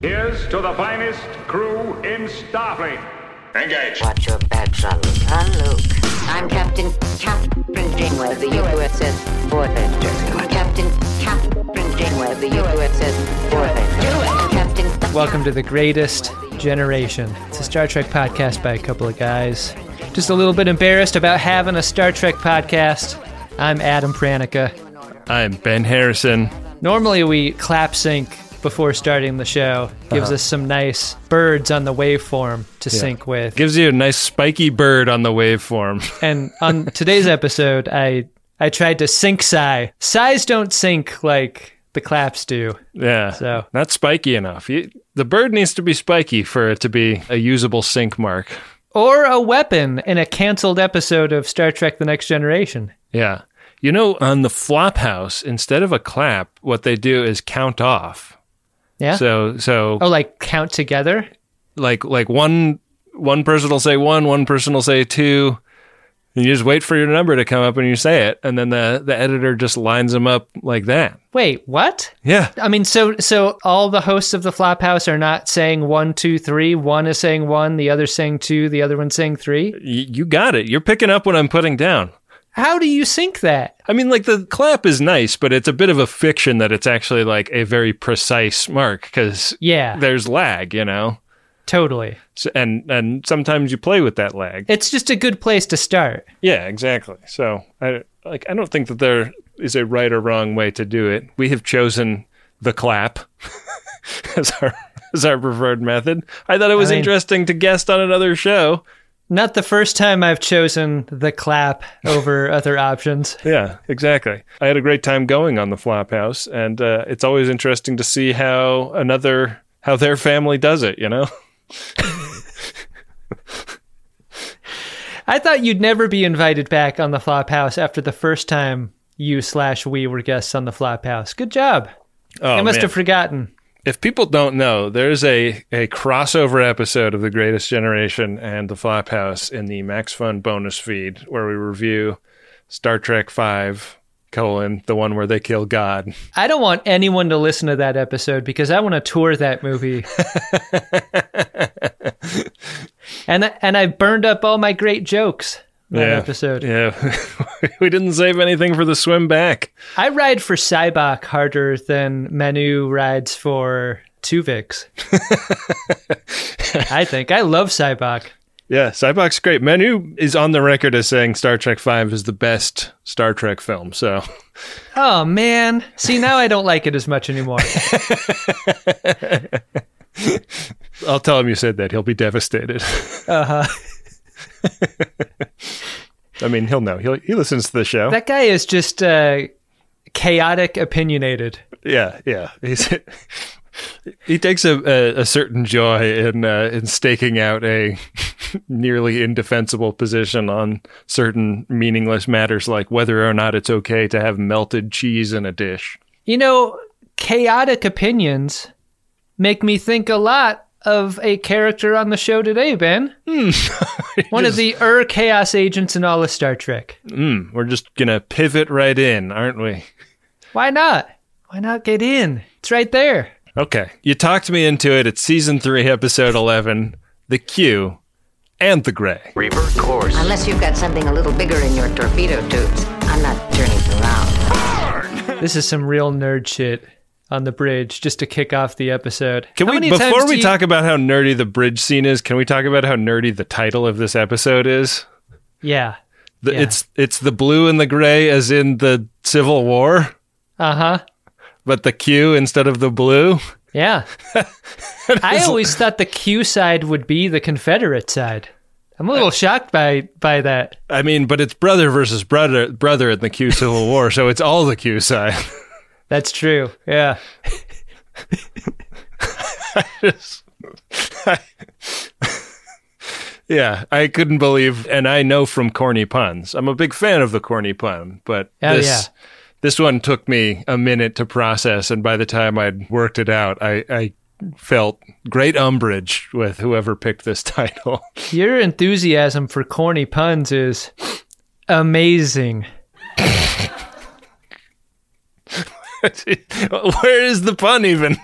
Here's to the finest crew in Starfleet. Engage. Watch your back, Jean-Luc. Jean-Luc. I'm Captain Kathryn Janeway of the USS Voyager. Captain Kathryn Janeway of the USS Voyager. Captain. Welcome to the greatest generation. It's a Star Trek podcast by a couple of guys. Just a little bit embarrassed about having a Star Trek podcast. I'm Adam Pranica. I'm Ben Harrison. Normally we clap sync before starting the show. Gives Uh-huh. us some nice birds on the waveform to sync with. Gives you a nice spiky bird on the waveform. and on today's episode, I I tried to sync Psy. Psys don't sync like the claps do. yeah. So- not spiky enough. You, the bird needs to be spiky for it to be a usable sync mark. Or a weapon in a canceled episode of Star Trek The Next Generation. Yeah. You know, on the Flophouse, instead of a clap, what they do is count off. Yeah? So so oh, like count together? like like one one person will say one, one person will say two. And you just wait for your number to come up and you say it, and then the, the editor just lines them up like that. Wait, what? Yeah. I mean, so so all the hosts of the Flophouse are not saying one, two, three. One is saying one, the other saying two, the other one's saying three. Y- you got it. You're picking up what I'm putting down. How do you sync that? I mean, like the clap is nice, but it's a bit of a fiction that it's actually like a very precise mark because Yeah, there's lag, you know, totally. so, and and sometimes you play with that lag. It's just a good place to start. Yeah, exactly. So I like I don't think that there is a right or wrong way to do it. We have chosen the clap as our as our preferred method. I thought it was I mean- interesting to guest on another show. Not the first time I've chosen the clap over other options. Yeah, exactly. I had a great time going on the Flophouse, and uh, it's always interesting to see how another how their family does it. You know. I thought you'd never be invited back on the Flophouse after the first time you slash we were guests on the Flophouse. Good job. Oh, I must man. have forgotten. If people don't know, there's a, a crossover episode of The Greatest Generation and The Flophouse in the Max Fun bonus feed where we review Star Trek Five colon the one where they kill God. I don't want anyone to listen to that episode because I want to tour that movie. and and I burned up all my great jokes that episode. Yeah, we didn't save anything for the swim back. I ride for Sybok harder than Manu rides for Tuvix. I think I love Sybok. Yeah, Sybok's great. Manu is on the record as saying Star Trek Five is the best Star Trek film. So Oh man. See now I don't like it as much anymore. I'll tell him you said that. He'll be devastated. Uh-huh. I mean, he'll know. He'll, he listens to the show. That guy is just uh, chaotic opinionated. Yeah, yeah. He's he takes a, a, a certain joy in uh, in staking out a nearly indefensible position on certain meaningless matters like whether or not it's okay to have melted cheese in a dish. You know, chaotic opinions make me think a lot of a character on the show today, Ben. One of the Ur Chaos agents in all of Star Trek. Mm, we're just gonna pivot right in, aren't we? Why not? Why not get in? It's right there. Okay, you talked me into it. It's season three, episode eleven, the Q, and the Gray. Revert course. Unless you've got something a little bigger in your torpedo tubes. I'm not turning around. This is some real nerd shit on the bridge just to kick off the episode. Can How we before we you- talk about how nerdy the bridge scene is? Can we talk about how nerdy the title of this episode is? Yeah. The, Yeah. It's it's the blue and the gray, as in the Civil War, Uh huh. but the Q instead of the blue. Yeah. I always thought the Q side would be the Confederate side. I'm a little shocked by by that. I mean, but it's brother versus brother, brother in the Q Civil War, so it's all the Q side. That's true. Yeah. yeah, I couldn't believe, and I know from corny puns. I'm a big fan of the corny pun, but Oh, this yeah. this one took me a minute to process, and by the time I'd worked it out, I, I felt great umbrage with whoever picked this title. Your enthusiasm for corny puns is amazing. Where is the pun even?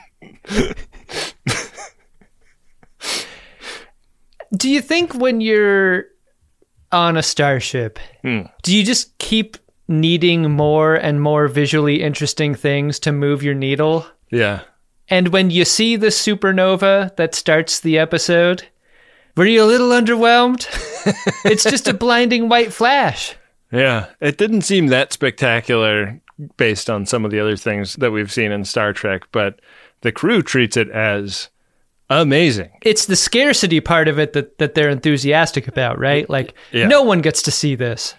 Do you think when you're on a starship, hmm. do you just keep needing more and more visually interesting things to move your needle? Yeah. And when you see the supernova that starts the episode, were you a little underwhelmed? it's just a blinding white flash. Yeah. It didn't seem that spectacular based on some of the other things that we've seen in Star Trek, but the crew treats it as amazing. It's the scarcity part of it that, that they're enthusiastic about, right? Like, Yeah. no one gets to see this.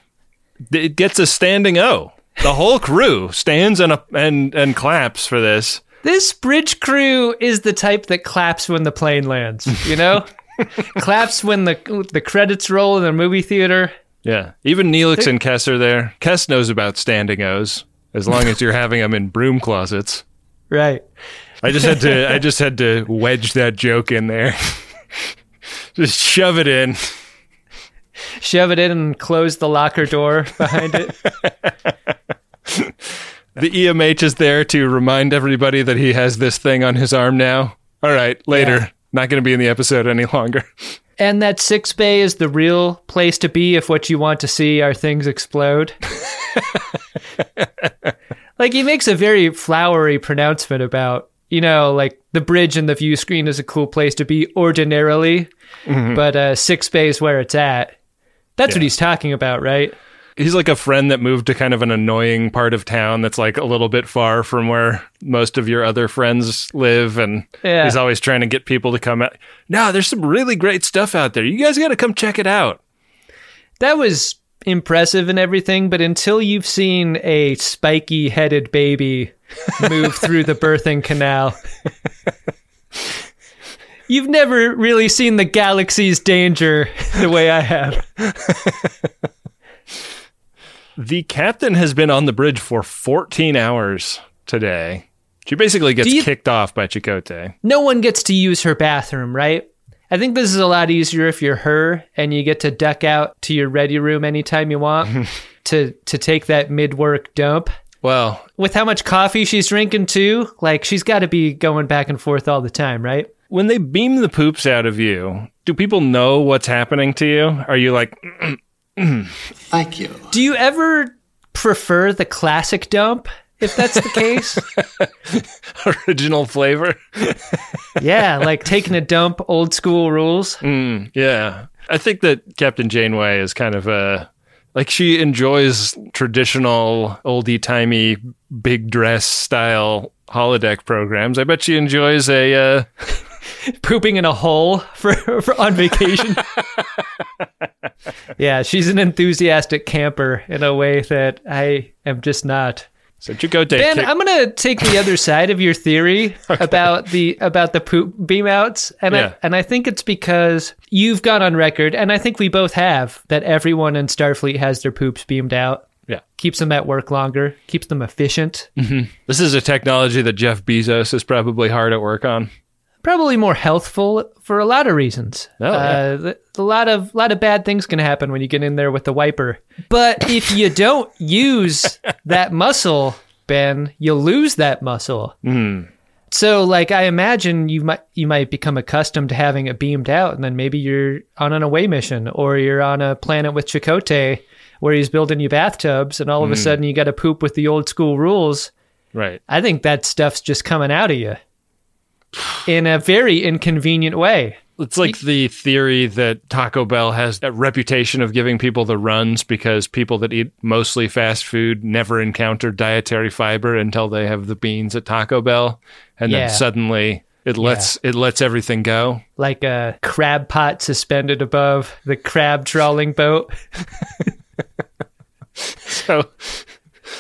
It gets a standing O. The whole crew stands and and and claps for this. This bridge crew is the type that claps when the plane lands, you know? claps when the the credits roll in the movie theater. Yeah. Even Neelix and Kes are there. Kes knows about standing O's as long as you're having them in broom closets. Right. I just had to I just had to wedge that joke in there. just shove it in. Shove it in and close the locker door behind it. The EMH is there to remind everybody that he has this thing on his arm now. All right, later. Yeah. Not going to be in the episode any longer. And that sickbay is the real place to be if what you want to see are things explode. Like he makes a very flowery pronouncement about, you know, like the bridge and the view screen is a cool place to be ordinarily, but uh, sickbay is where it's at. That's what he's talking about, right? He's like a friend that moved to kind of an annoying part of town that's like a little bit far from where most of your other friends live. And Yeah. he's always trying to get people to come out. No, there's some really great stuff out there. You guys got to come check it out. That was impressive and everything, but until you've seen a spiky headed baby move through the birthing canal, you've never really seen the galaxy's danger the way I have. The captain has been on the bridge for 14 hours today. She basically gets you- kicked off by Chakotay. No one gets to use her bathroom, right? I think this is a lot easier if you're her and you get to duck out to your ready room anytime you want to to take that mid-work dump. Well, With how much coffee she's drinking too, like she's got to be going back and forth all the time, right? when they beam the poops out of you, do people know what's happening to you? Are you like, Thank you. Do you ever prefer the classic dump if that's the case? original flavor? yeah, like taking a dump, old school rules. Yeah. I think that Captain Janeway is kind of a like she enjoys traditional oldie timey big dress style holodeck programs. I bet she enjoys a uh, Pooping in a hole for, for on vacation. yeah, she's an enthusiastic camper in a way that I am just not. So Chakotay Ben, kick- I'm gonna take the other side of your theory about the about the poop beam outs, and Yeah. I and I think it's because you've gone on record, and I think we both have that everyone in Starfleet has their poops beamed out. Yeah. keeps them at work longer, keeps them efficient, mm-hmm. This is a technology that Jeff Bezos is probably hard at work on. Probably more healthful for a lot of reasons. Oh, yeah. uh, th- a lot of lot of bad things can happen when you get in there with the wiper. But if you don't use that muscle, Ben, you'll lose that muscle. So, like, I imagine you might you might become accustomed to having it beamed out, and then maybe you're on an away mission, or you're on a planet with Chakotay, where he's building you bathtubs, and all of a sudden you got to poop with the old school rules. Right. I think that stuff's just coming out of you in a very inconvenient way. It's like the theory that Taco Bell has a reputation of giving people the runs because people that eat mostly fast food never encounter dietary fiber until they have the beans at Taco Bell, and Yeah. then suddenly it lets it lets everything go. Like a crab pot suspended above the crab trawling boat. So,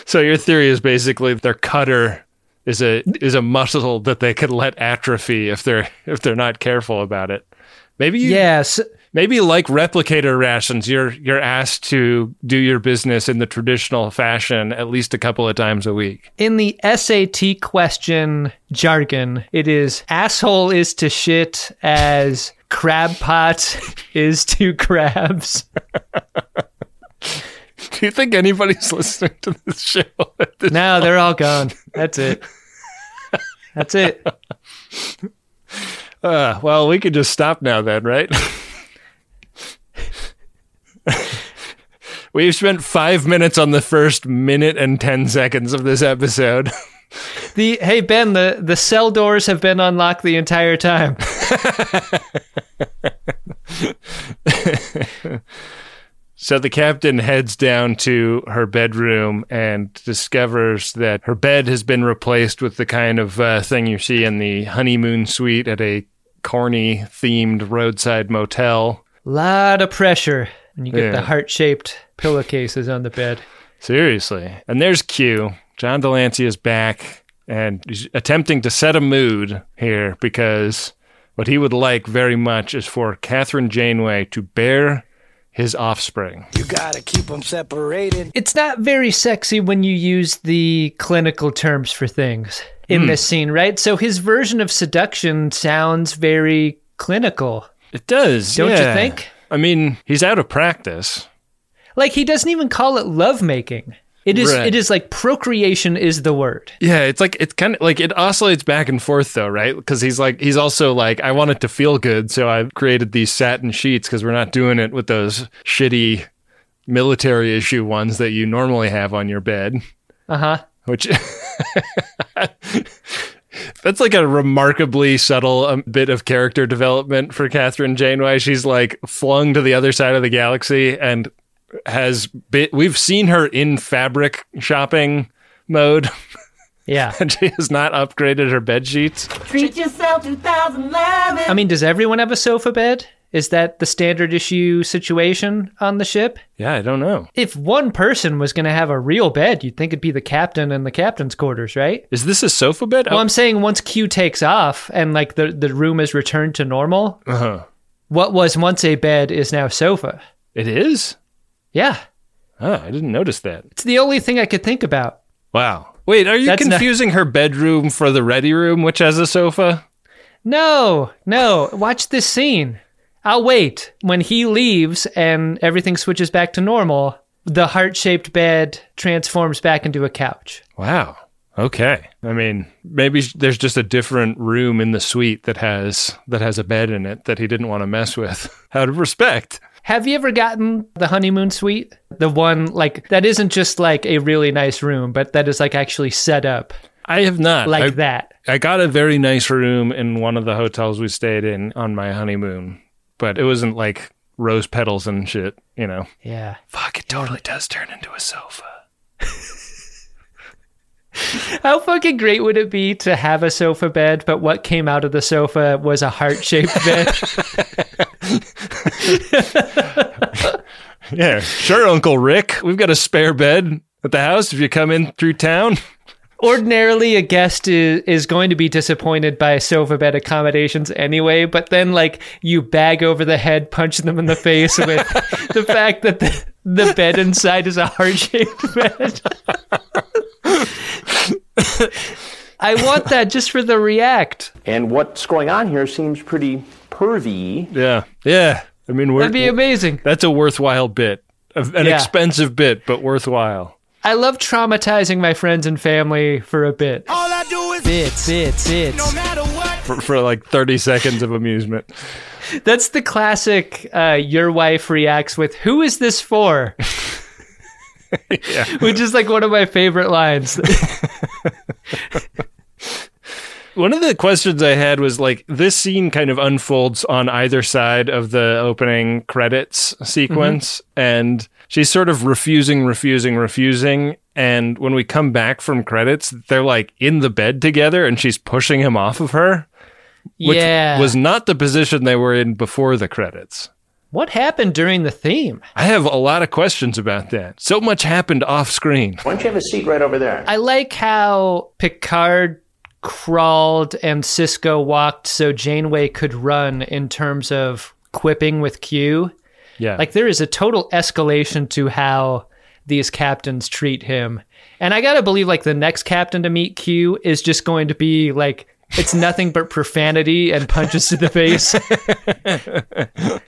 so your theory is basically their cutter is a is a muscle that they could let atrophy if they're if they're not careful about it. Maybe you, Yes. maybe like replicator rations, you're you're asked to do your business in the traditional fashion at least a couple of times a week. In the SAT question jargon, it is asshole is to shit as crab pot is to crabs. Do you think anybody's listening to this show? This no, they're all gone. That's it. That's it. Uh, well, we could just stop now, then, right? We've spent five minutes on the first minute and ten seconds of this episode. The hey Ben, the the cell doors have been unlocked the entire time. So the captain heads down to her bedroom and discovers that her bed has been replaced with the kind of uh, thing you see in the honeymoon suite at a corny themed roadside motel. Lot of pressure when you get Yeah. the heart shaped pillowcases on the bed. Seriously. And there's Q. John de Lancie is back and he's attempting to set a mood here because what he would like very much is for Kathryn Janeway to bear his offspring. You gotta keep them separated. It's not very sexy when you use the clinical terms for things in hmm. this scene, right? So his version of seduction sounds very clinical. It does. Don't you think? I mean, he's out of practice. Like he doesn't even call it lovemaking. It is Right. it is like procreation is the word. Yeah, it's like it's kind of like it oscillates back and forth though, right? Because he's like he's also like I want it to feel good, so I've created these satin sheets because we're not doing it with those shitty military issue ones that you normally have on your bed. Uh-huh. which that's like a remarkably subtle um, bit of character development for Kathryn Janeway. She's like flung to the other side of the galaxy and has been, we've seen her in fabric shopping mode Yeah. and she has not upgraded her bed sheets. Treat yourself 2011. I mean, does everyone have a sofa bed? Is that the standard issue situation on the ship? Yeah, I don't know. If one person was going to have a real bed, you'd think it'd be the captain and the captain's quarters, right? Is this a sofa bed? Well, I'm saying once Q takes off and like the, the room is returned to normal, uh-huh. what was once a bed is now sofa. It is? Yeah. Oh, I didn't notice that. It's the only thing I could think about. Wow. Wait, are you That's not- confusing her bedroom for the ready room, which has a sofa? No, no. Watch this scene. I'll wait. When he leaves and everything switches back to normal, the heart shaped bed transforms back into a couch. Wow. Okay. I mean, maybe there's just a different room in the suite that has that has a bed in it that he didn't want to mess with. Out of respect. Have you ever gotten the honeymoon suite? The one like that isn't just like a really nice room, but that is like actually set up I have not. like I, that. I got a very nice room in one of the hotels we stayed in on my honeymoon, but it wasn't like rose petals and shit, you know. Yeah. Fuck, it totally does turn into a sofa. How fucking great would it be to have a sofa bed, but what came out of the sofa was a heart shaped bed? Yeah, sure, Uncle Rick. We've got a spare bed at the house if you come in through town. Ordinarily, a guest is, is going to be disappointed by sofa bed accommodations anyway, but then, like, you bag over the head, punch them in the face with the fact that the, the bed inside is a heart shaped bed. I want that just for the react. And what's going on here seems pretty pervy. Yeah, yeah. I mean, we're, That'd be amazing. that's a worthwhile bit, an Yeah. expensive bit, but worthwhile. I love traumatizing my friends and family for a bit. All I do is Bits, bits, bits. no matter what. For, for like 30 seconds of amusement. That's the classic uh, your wife reacts with, Who is this for? Which is like one of my favorite lines. One of the questions I had was like, this scene kind of unfolds on either side of the opening credits sequence, mm-hmm. and she's sort of refusing, refusing, refusing. And when we come back from credits, they're like in the bed together, and she's pushing him off of her, which yeah. was not the position they were in before the credits. What happened during the theme? I have a lot of questions about that. So much happened off screen. Why don't you have a seat right over there? I like how Picard crawled and Sisko walked so Janeway could run in terms of quipping with Q. Yeah. Like there is a total escalation to how these captains treat him. And I gotta believe like the next captain to meet Q is just going to be like it's nothing but profanity and punches to the face.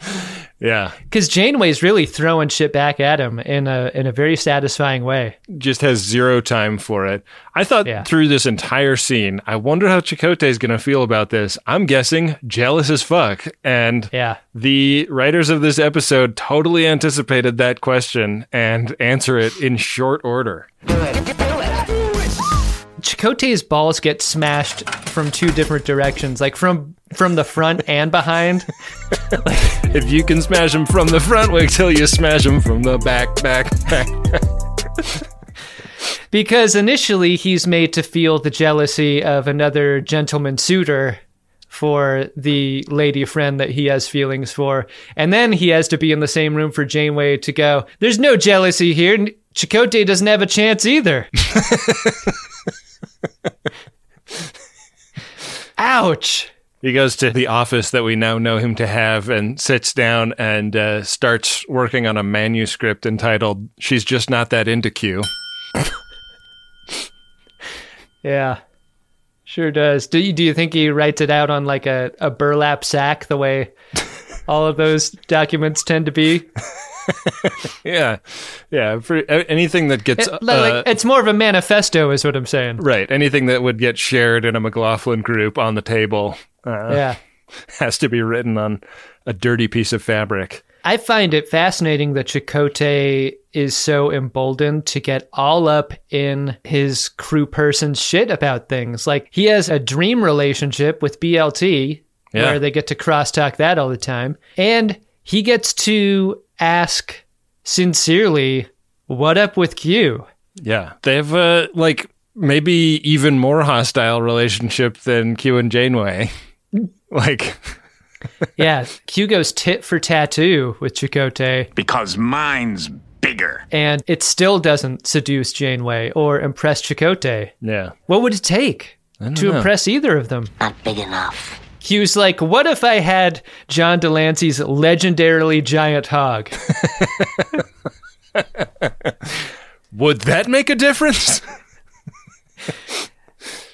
Yeah. Because Janeway's really throwing shit back at him in a in a very satisfying way. Just has zero time for it. I thought Yeah. through this entire scene, I wonder how Chakotay is going to feel about this. I'm guessing jealous as fuck. And Yeah. the writers of this episode totally anticipated that question and answer it in short order. Chakotay's balls get smashed from two different directions, like from from the front and behind. If you can smash them from the front, wait till you smash them from the back, back, back. Because initially he's made to feel the jealousy of another gentleman suitor for the lady friend that he has feelings for. And then he has to be in the same room for Janeway to go, There's no jealousy here. Chakotay doesn't have a chance either. Ouch. He goes to the office that we now know him to have and sits down and uh, starts working on a manuscript entitled She's Just Not That Into Q. Yeah. Sure does. Do you do you think he writes it out on like a, a burlap sack the way all of those documents tend to be? Yeah. Yeah. For anything that gets. It- uh, it's more of a manifesto, is what I'm saying. right. Anything that would get shared in a McLaughlin group on the table uh, Yeah. has to be written on a dirty piece of fabric. I find it fascinating that Chakotay is so emboldened to get all up in his crew person's shit about things. Like he has a dream relationship with BLT Yeah. where they get to crosstalk that all the time. And he gets to ask sincerely, what up with Q? Yeah. They have, a like, maybe even more hostile relationship than Q and Janeway. like, Yeah, Q goes tit for tattoo with Chakotay. Because mine's bigger. and it still doesn't seduce Janeway or impress Chakotay. yeah. What would it take to know. impress either of them? Not big enough. Q's like, what if I had John de Lancie's legendarily giant hog? Would that make a difference?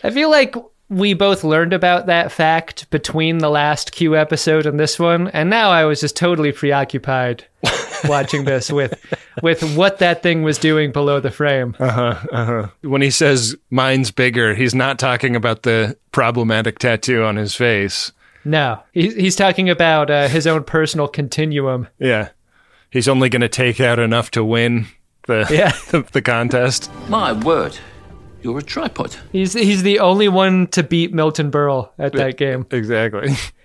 I feel like we both learned about that fact between the last Q episode and this one, and now I was just totally preoccupied watching this with with what that thing was doing below the frame. Uh-huh. Uh huh. When he says mine's bigger, he's not talking about the problematic tattoo on his face. No, he, he's talking about uh, his own personal continuum. Yeah. He's only going to take out enough to win the, Yeah. the, the contest. My word, you're a tripod. He's he's the only one to beat Milton Berle at that game. Exactly.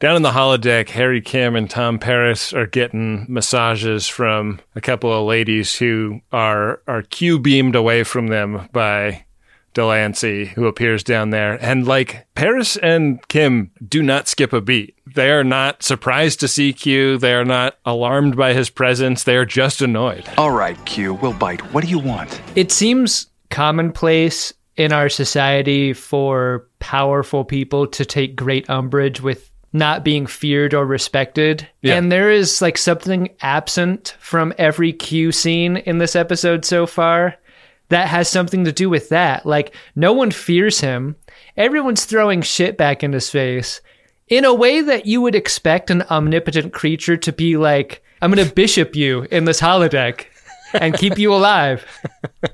Down in the holodeck, Harry Kim and Tom Paris are getting massages from a couple of ladies who are are Q beamed away from them by de Lancie, who appears down there. And like Paris and Kim do not skip a beat. They are not surprised to see Q. They are not alarmed by his presence. They are just annoyed. All right, Q, we'll bite. What do you want? It seems commonplace in our society for powerful people to take great umbrage with not being feared or respected. Yeah. And there is like something absent from every Q scene in this episode so far that has something to do with that. Like no one fears him. Everyone's throwing shit back in his face in a way that you would expect an omnipotent creature to be like, I'm going to bishop you in this holodeck and keep you alive.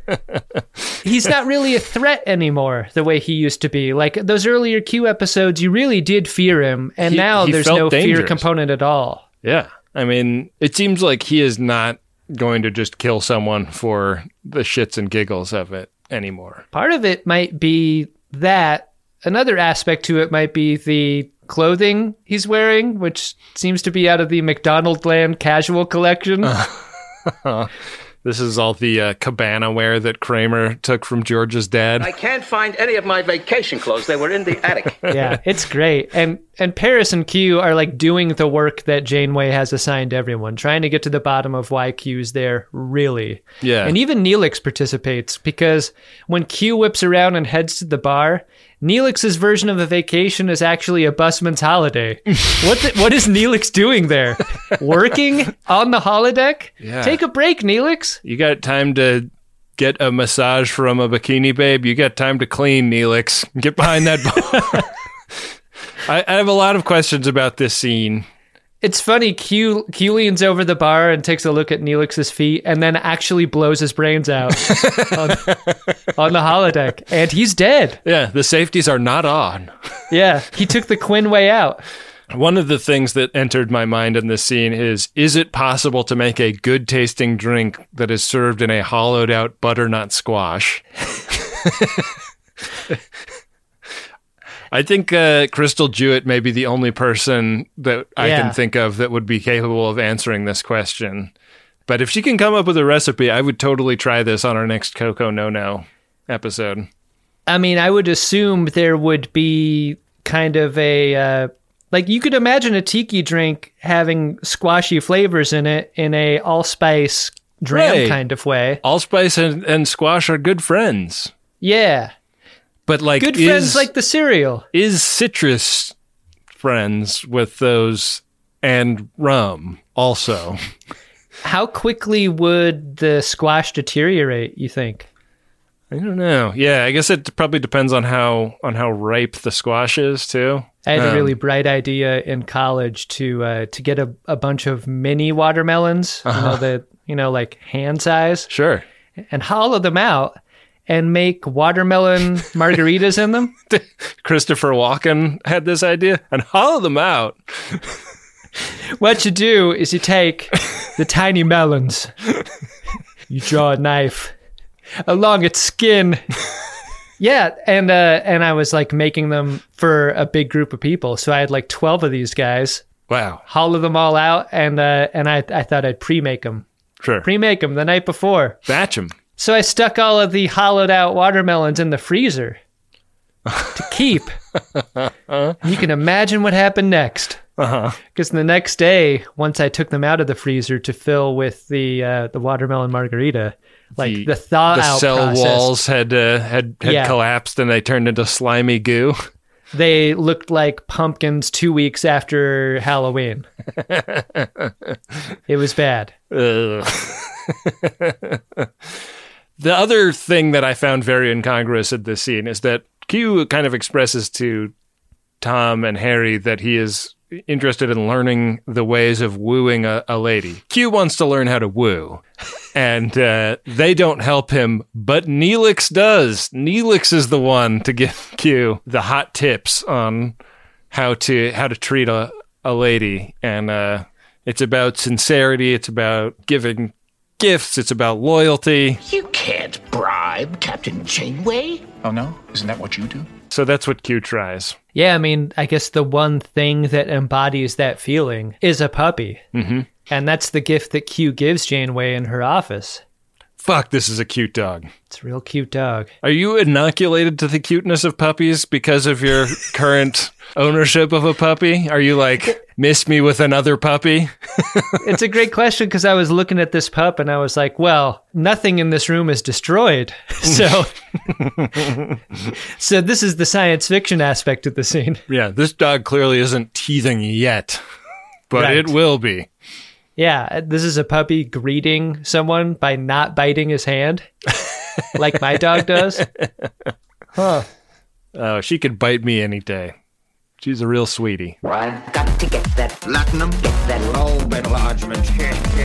He's not really a threat anymore the way he used to be. Like those earlier Q episodes, you really did fear him, and He- now he there's no fear component at all. Yeah. I mean, it seems like he is not going to just kill someone for the shits and giggles of it anymore. Part of it might be that. Another aspect to it might be the clothing he's wearing, which seems to be out of the McDonald Land casual collection. This is all the uh, cabana wear that Kramer took from George's dad. I can't find any of my vacation clothes. They were in the attic. yeah, it's great. And and Paris and Q are like doing the work that Janeway has assigned everyone, trying to get to the bottom of why Q's there, really. Yeah. And even Neelix participates because when Q whips around and heads to the bar, Neelix's version of a vacation is actually a busman's holiday. what the, what is Neelix doing there? Working on the holodeck? Yeah. Take a break, Neelix. You got time to get a massage from a bikini babe, you got time to clean, Neelix. Get behind that bar. I, I have a lot of questions about this scene. It's funny. Q Q leans over the bar and takes a look at Neelix's feet, and then actually blows his brains out on, on the holodeck, and he's dead. Yeah, the safeties are not on. Yeah, he took the Quinn way out. One of the things that entered my mind in this scene is is it possible to make a good tasting drink that is served in a hollowed out butternut squash? I think uh, Crystal Jewett may be the only person that I Yeah. can think of that would be capable of answering this question. But if she can come up with a recipe, I would totally try this on our next Coco No No episode. I mean, I would assume there would be kind of a uh, like you could imagine a tiki drink having squashy flavors in it in a allspice dram Right. kind of way. Allspice and, and squash are good friends. Yeah, But like good is, friends like the cereal. is citrus friends with those and rum also. How quickly would the squash deteriorate? You think? I don't know. Yeah, I guess it probably depends on how on how ripe the squash is too. I had a Um, really bright idea in college to uh, to get a, a bunch of mini watermelons, you know, the you know like hand size, Sure. and hollow them out and make watermelon margaritas in them. Christopher Walken had this idea and hollow them out. What you do is you take the tiny melons, you draw a knife along its skin. Yeah, and uh, and I was like making them for a big group of people, so I had like twelve of these guys. Wow. Hollow them all out, and uh, and I I thought I'd pre-make them, Sure. pre-make them the night before. Batch them. So I stuck all of the hollowed out watermelons in the freezer to keep. you can imagine what happened next. Uh-huh. Because the next day, once I took them out of the freezer to fill with the uh, the watermelon margarita, like the, thaw the out cell process, walls had uh, had had Yeah. collapsed and they turned into slimy goo. they looked like pumpkins two weeks after Halloween. it was bad. The other thing that I found very incongruous at this scene is that Q kind of expresses to Tom and Harry that he is interested in learning the ways of wooing a, a lady. Q wants to learn how to woo, and uh, they don't help him, but Neelix does. Neelix is the one to give Q the hot tips on how to how to treat a, a lady, and uh, it's about sincerity. It's about giving gifts. It's about loyalty. You can't bribe Captain Janeway. Oh no? Isn't that what you do? So that's what Q tries. Yeah, I mean, I guess the one thing that embodies that feeling is a puppy. Mm-hmm. And that's the gift that Q gives Janeway in her office. Fuck, this is a cute dog. It's a real cute dog. Are you inoculated to the cuteness of puppies because of your current ownership of a puppy? Are you like, miss me with another puppy? it's a great question because I was looking at this pup and I was like, well, nothing in this room is destroyed. So, so this is the science fiction aspect of the scene. Yeah, this dog clearly isn't teething yet, but Right. it will be. Yeah, uh, this is a puppy greeting someone by not biting his hand, like my dog does. Huh. Oh, she could bite me any day. She's a real sweetie. I've got to get that platinum, get that lobe enlargement.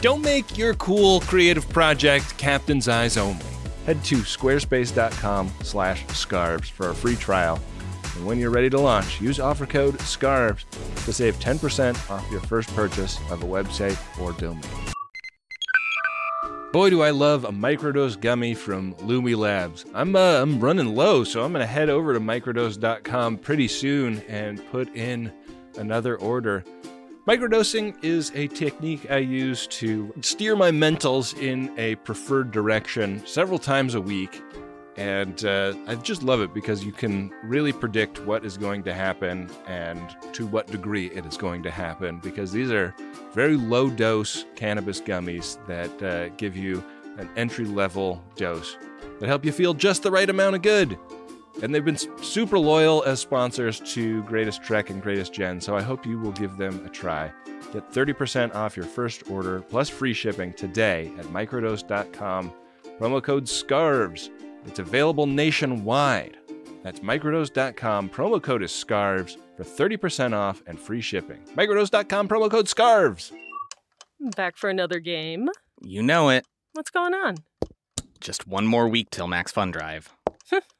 Don't make your cool creative project captain's eyes only. Head to squarespace.com slash scarves for a free trial And when you're ready to launch, use offer code SCARVES to save 10% off your first purchase of a website or domain. Boy, do I love a microdose gummy from Lumi Labs. I'm uh, I'm running low, so I'm gonna head over to microdose.com pretty soon and put in another order. Microdosing is a technique I use to steer my mentals in a preferred direction several times a week. And uh, I just love it because you can really predict what is going to happen and to what degree it is going to happen. Because these are very low dose cannabis gummies that uh, give you an entry level dose that help you feel just the right amount of good. And they've been super loyal as sponsors to Greatest Trek and Greatest Gen, so I hope you will give them a try. Get 30% off your first order plus free shipping today at microdose.com. Promo code SCARVES. It's available nationwide. That's microdose.com. Promo code is SCARVES for 30% off and free shipping. Microdose.com, promo code SCARVES. Back for another game. You know it. What's going on? Just one more week till Max Fun Drive.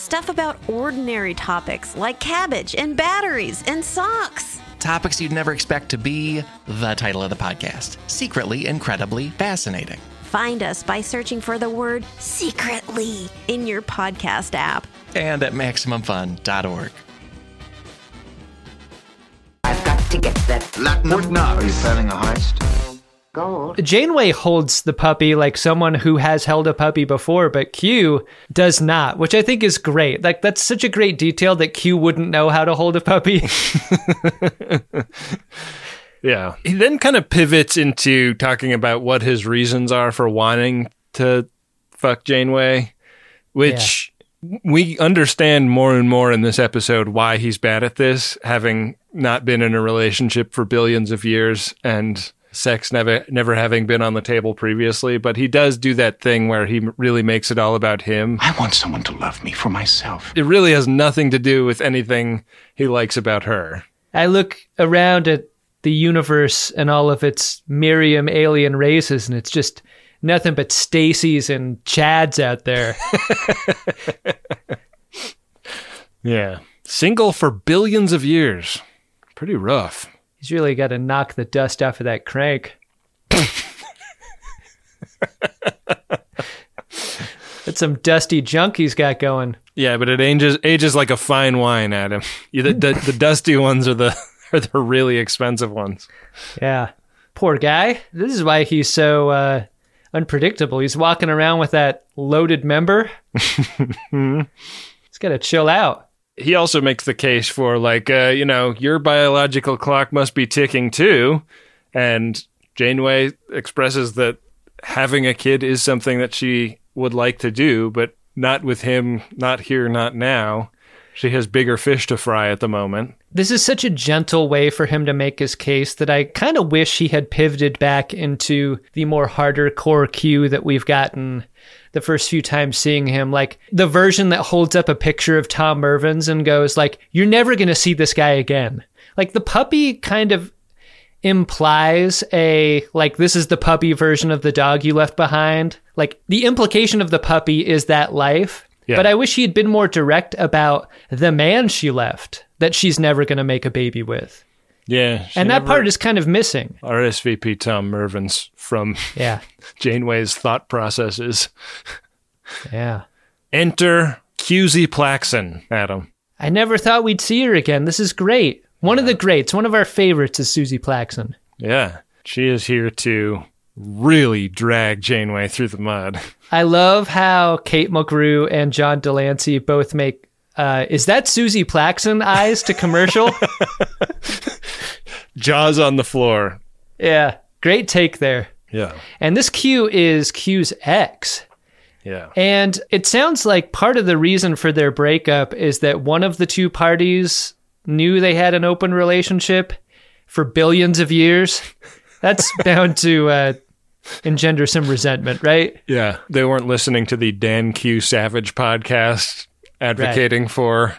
Stuff about ordinary topics like cabbage and batteries and socks. Topics you'd never expect to be the title of the podcast Secretly Incredibly Fascinating. Find us by searching for the word secretly in your podcast app and at MaximumFun.org. I've got to get that Latin. platinum. Are you planning a heist? Gold. Janeway holds the puppy like someone who has held a puppy before, but Q does not, which I think is great. Like that's such a great detail that Q wouldn't know how to hold a puppy. Yeah. He then kind of pivots into talking about what his reasons are for wanting to fuck Janeway, which we understand more and more in this episode why he's bad at this, having not been in a relationship for billions of years and sex never never having been on the table previously, but he does do that thing where he really makes it all about him. I want someone to love me for myself. It really has nothing to do with anything he likes about her. I look around at the universe and all of its Miriam alien races, and it's just nothing but Stacy's and Chads out there. Yeah. Single for billions of years. Pretty rough. He's really got to knock the dust off of that crank. That's some dusty junk he's got going. Yeah, but it ages ages like a fine wine, Adam. You- The, the, the dusty ones are the are the really expensive ones. Yeah. Poor guy. This is why he's so uh, unpredictable. He's walking around with that loaded member. he's got to chill out. He also makes the case for like, uh, you know, your biological clock must be ticking too, and Janeway expresses that having a kid is something that she would like to do, but not with him, not here, not now. She has bigger fish to fry at the moment. This is such a gentle way for him to make his case that I kind of wish he had pivoted back into the more harder core Q that we've gotten the first few times seeing him. Like the version that holds up a picture of Tom Mervins and goes like, "You're never going to see this guy again." Like the puppy kind of implies a like this is the puppy version of the dog you left behind. Like the implication of the puppy is that life. Yeah. But I wish he had been more direct about the man she left that she's never going to make a baby with. Yeah, and that part is kind of missing. RSVP Tom Mervins from Yeah. Janeway's thought processes. Yeah. Enter QZ Plakson, Adam. I never thought we'd see her again. This is great. One of the greats, one of our favorites is Suzie Plakson. Yeah, she is here to really drag Janeway through the mud. I love how Kate Mulgrew and John de Lancie both make. Uh, is that Suzie Plakson eyes to commercial? Jaws on the floor. yeah, great take there. Yeah. And this Q is Q's ex. Yeah. And it sounds like part of the reason for their breakup is that one of the two parties knew they had an open relationship for billions of years. That's bound to uh, engender some resentment, right? Yeah. They weren't listening to the Dan Q Savage podcast advocating right. for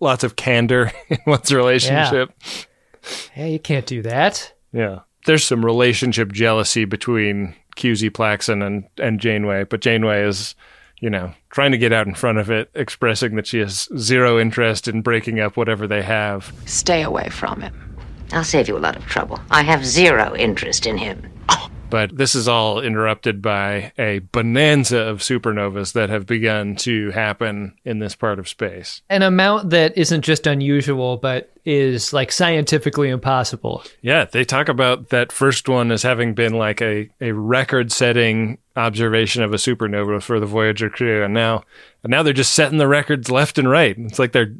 lots of candor in one's relationship. Yeah. yeah, you can't do that. Yeah. There's some relationship jealousy between QZ Plakson and, and Janeway, but Janeway is, you know, trying to get out in front of it, expressing that she has zero interest in breaking up whatever they have. Stay away from him. I'll save you a lot of trouble. I have zero interest in him. Oh, But this is all interrupted by a bonanza of supernovas that have begun to happen in this part of space. An amount that isn't just unusual, but is like scientifically impossible. Yeah, they talk about that first one as having been like a, a record setting observation of a supernova for the Voyager crew. And now and now they're just setting the records left and right. It's like they're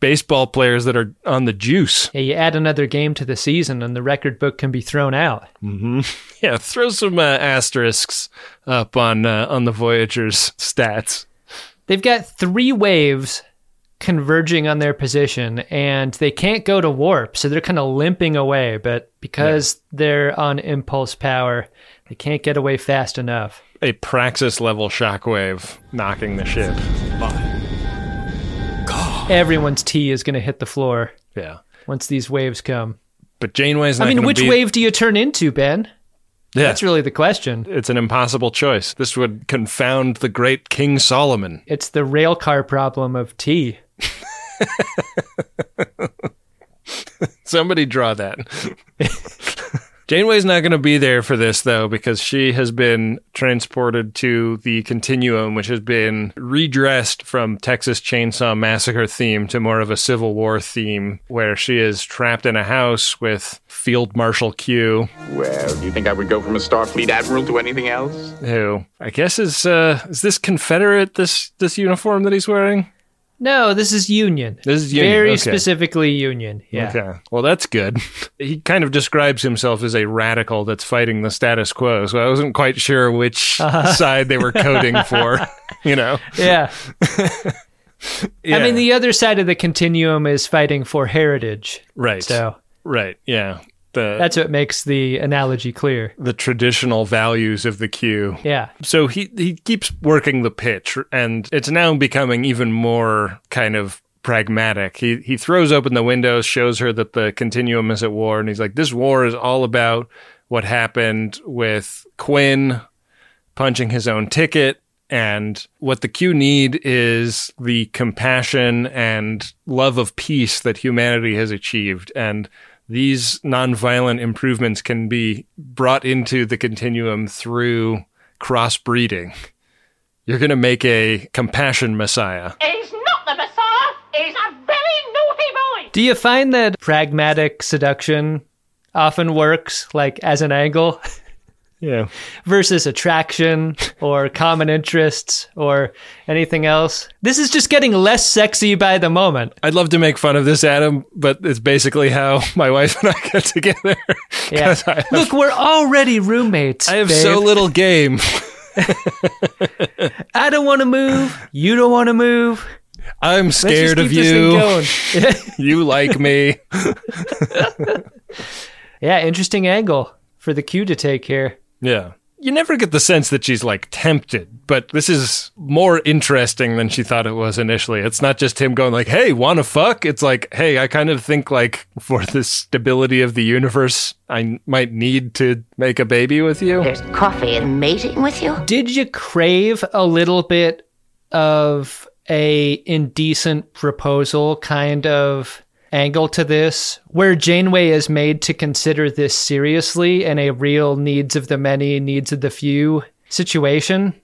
baseball players that are on the juice. Yeah, you add another game to the season and the record book can be thrown out. Mm-hmm. Yeah, throw some uh, asterisks up on uh, on the Voyager's stats. They've got three waves converging on their position and they can't go to warp, so they're kind of limping away, but because yeah. they're on impulse power, they can't get away fast enough. A praxis level shockwave knocking the ship. Bye everyone's tea is going to hit the floor. Yeah. Once these waves come. But Janeway's. I mean, which be... wave do you turn into, Ben? Yeah. That's really the question. It's an impossible choice. This would confound the great King Solomon. It's the rail car problem of tea. Somebody draw that. Janeway's not going to be there for this though because she has been transported to the continuum which has been redressed from Texas Chainsaw Massacre theme to more of a Civil War theme where she is trapped in a house with Field Marshal Q. Well, do you think I would go from a Starfleet admiral to anything else? Who I guess is uh is this Confederate this this uniform that he's wearing? No, this is Union. This is Union. Very okay. specifically Union. Yeah. Okay. Well, that's good. he kind of describes himself as a radical that's fighting the status quo. So I wasn't quite sure which uh-huh. side they were coding for, you know? Yeah. yeah. I mean, the other side of the continuum is fighting for heritage. Right. So, right. Yeah. The, That's what makes the analogy clear. The traditional values of the Q. Yeah. So he he keeps working the pitch, and it's now becoming even more kind of pragmatic. He he throws open the windows, shows her that the continuum is at war, and he's like, "This war is all about what happened with Quinn punching his own ticket." And what the Q need is the compassion and love of peace that humanity has achieved. And these nonviolent improvements can be brought into the continuum through crossbreeding. You're going to make a compassion messiah. He's not the messiah. He's a very naughty boy. Do you find that pragmatic seduction often works, like as an angle? Yeah. Versus attraction or common interests or anything else. This is just getting less sexy by the moment. I'd love to make fun of this, Adam, but it's basically how my wife and I got together. Yeah. Have, Look, we're already roommates. I have so little game. I don't want to move. You don't want to move. I'm scared of you. you like me. yeah, interesting angle for the Q to take here. Yeah. You never get the sense that she's like tempted, but this is more interesting than she thought it was initially. It's not just him going like, "Hey, want to fuck?" It's like, "Hey, I kind of think like for the stability of the universe, I might need to make a baby with you." There's coffee and mating with you? Did you crave a little bit of a indecent proposal kind of angle to this where Janeway is made to consider this seriously and a real needs of the many, needs of the few situation.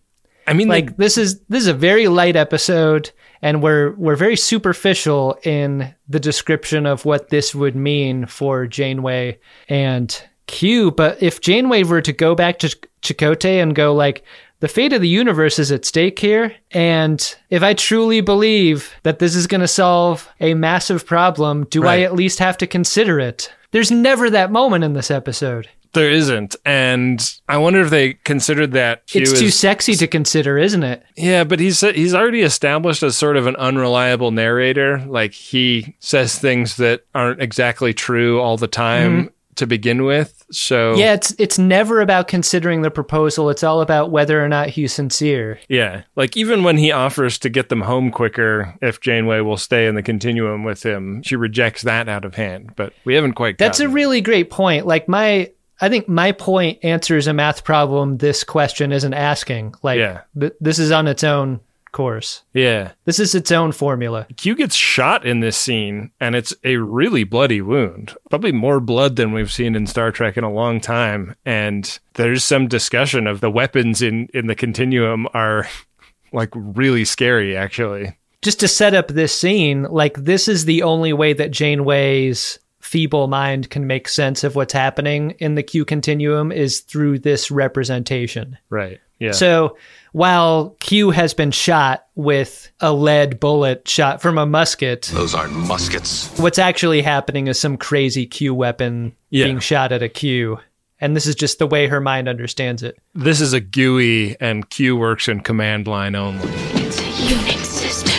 I mean, like this is this is a very light episode, and we're we're very superficial in the description of what this would mean for Janeway and Q. But if Janeway were to go back to Chakotay and go like, the fate of the universe is at stake here. And if I truly believe that this is going to solve a massive problem, do Right. I at least have to consider it? There's never that moment in this episode. There isn't, and I wonder if they considered that Q it's is, too sexy to consider, isn't it? Yeah, but he's he's already established as sort of an unreliable narrator. Like he says things that aren't exactly true all the time mm-hmm. To begin with. So Yeah, it's it's never about considering the proposal. It's all about whether or not he's sincere. Yeah, like even when he offers to get them home quicker if Janeway will stay in the continuum with him, she rejects that out of hand. But we haven't quite. Got that's a gotten really great point. Like my I think my point answers a math problem this question isn't asking. Like Yeah. th- this is on its own course. Yeah. This is its own formula. Q gets shot in this scene, and it's a really bloody wound. Probably more blood than we've seen in Star Trek in a long time. And there's some discussion of the weapons in, in the continuum are like really scary, actually. Just to set up this scene, like this is the only way that Janeway's feeble mind can make sense of what's happening in the Q continuum is through this representation. Right. Yeah. So while Q has been shot with a lead bullet shot from a musket, Those aren't muskets. what's actually happening is some crazy Q weapon Yeah. being shot at a Q. And this is just the way her mind understands it. this is a GUI, and Q works in command line only. It's a Unix system.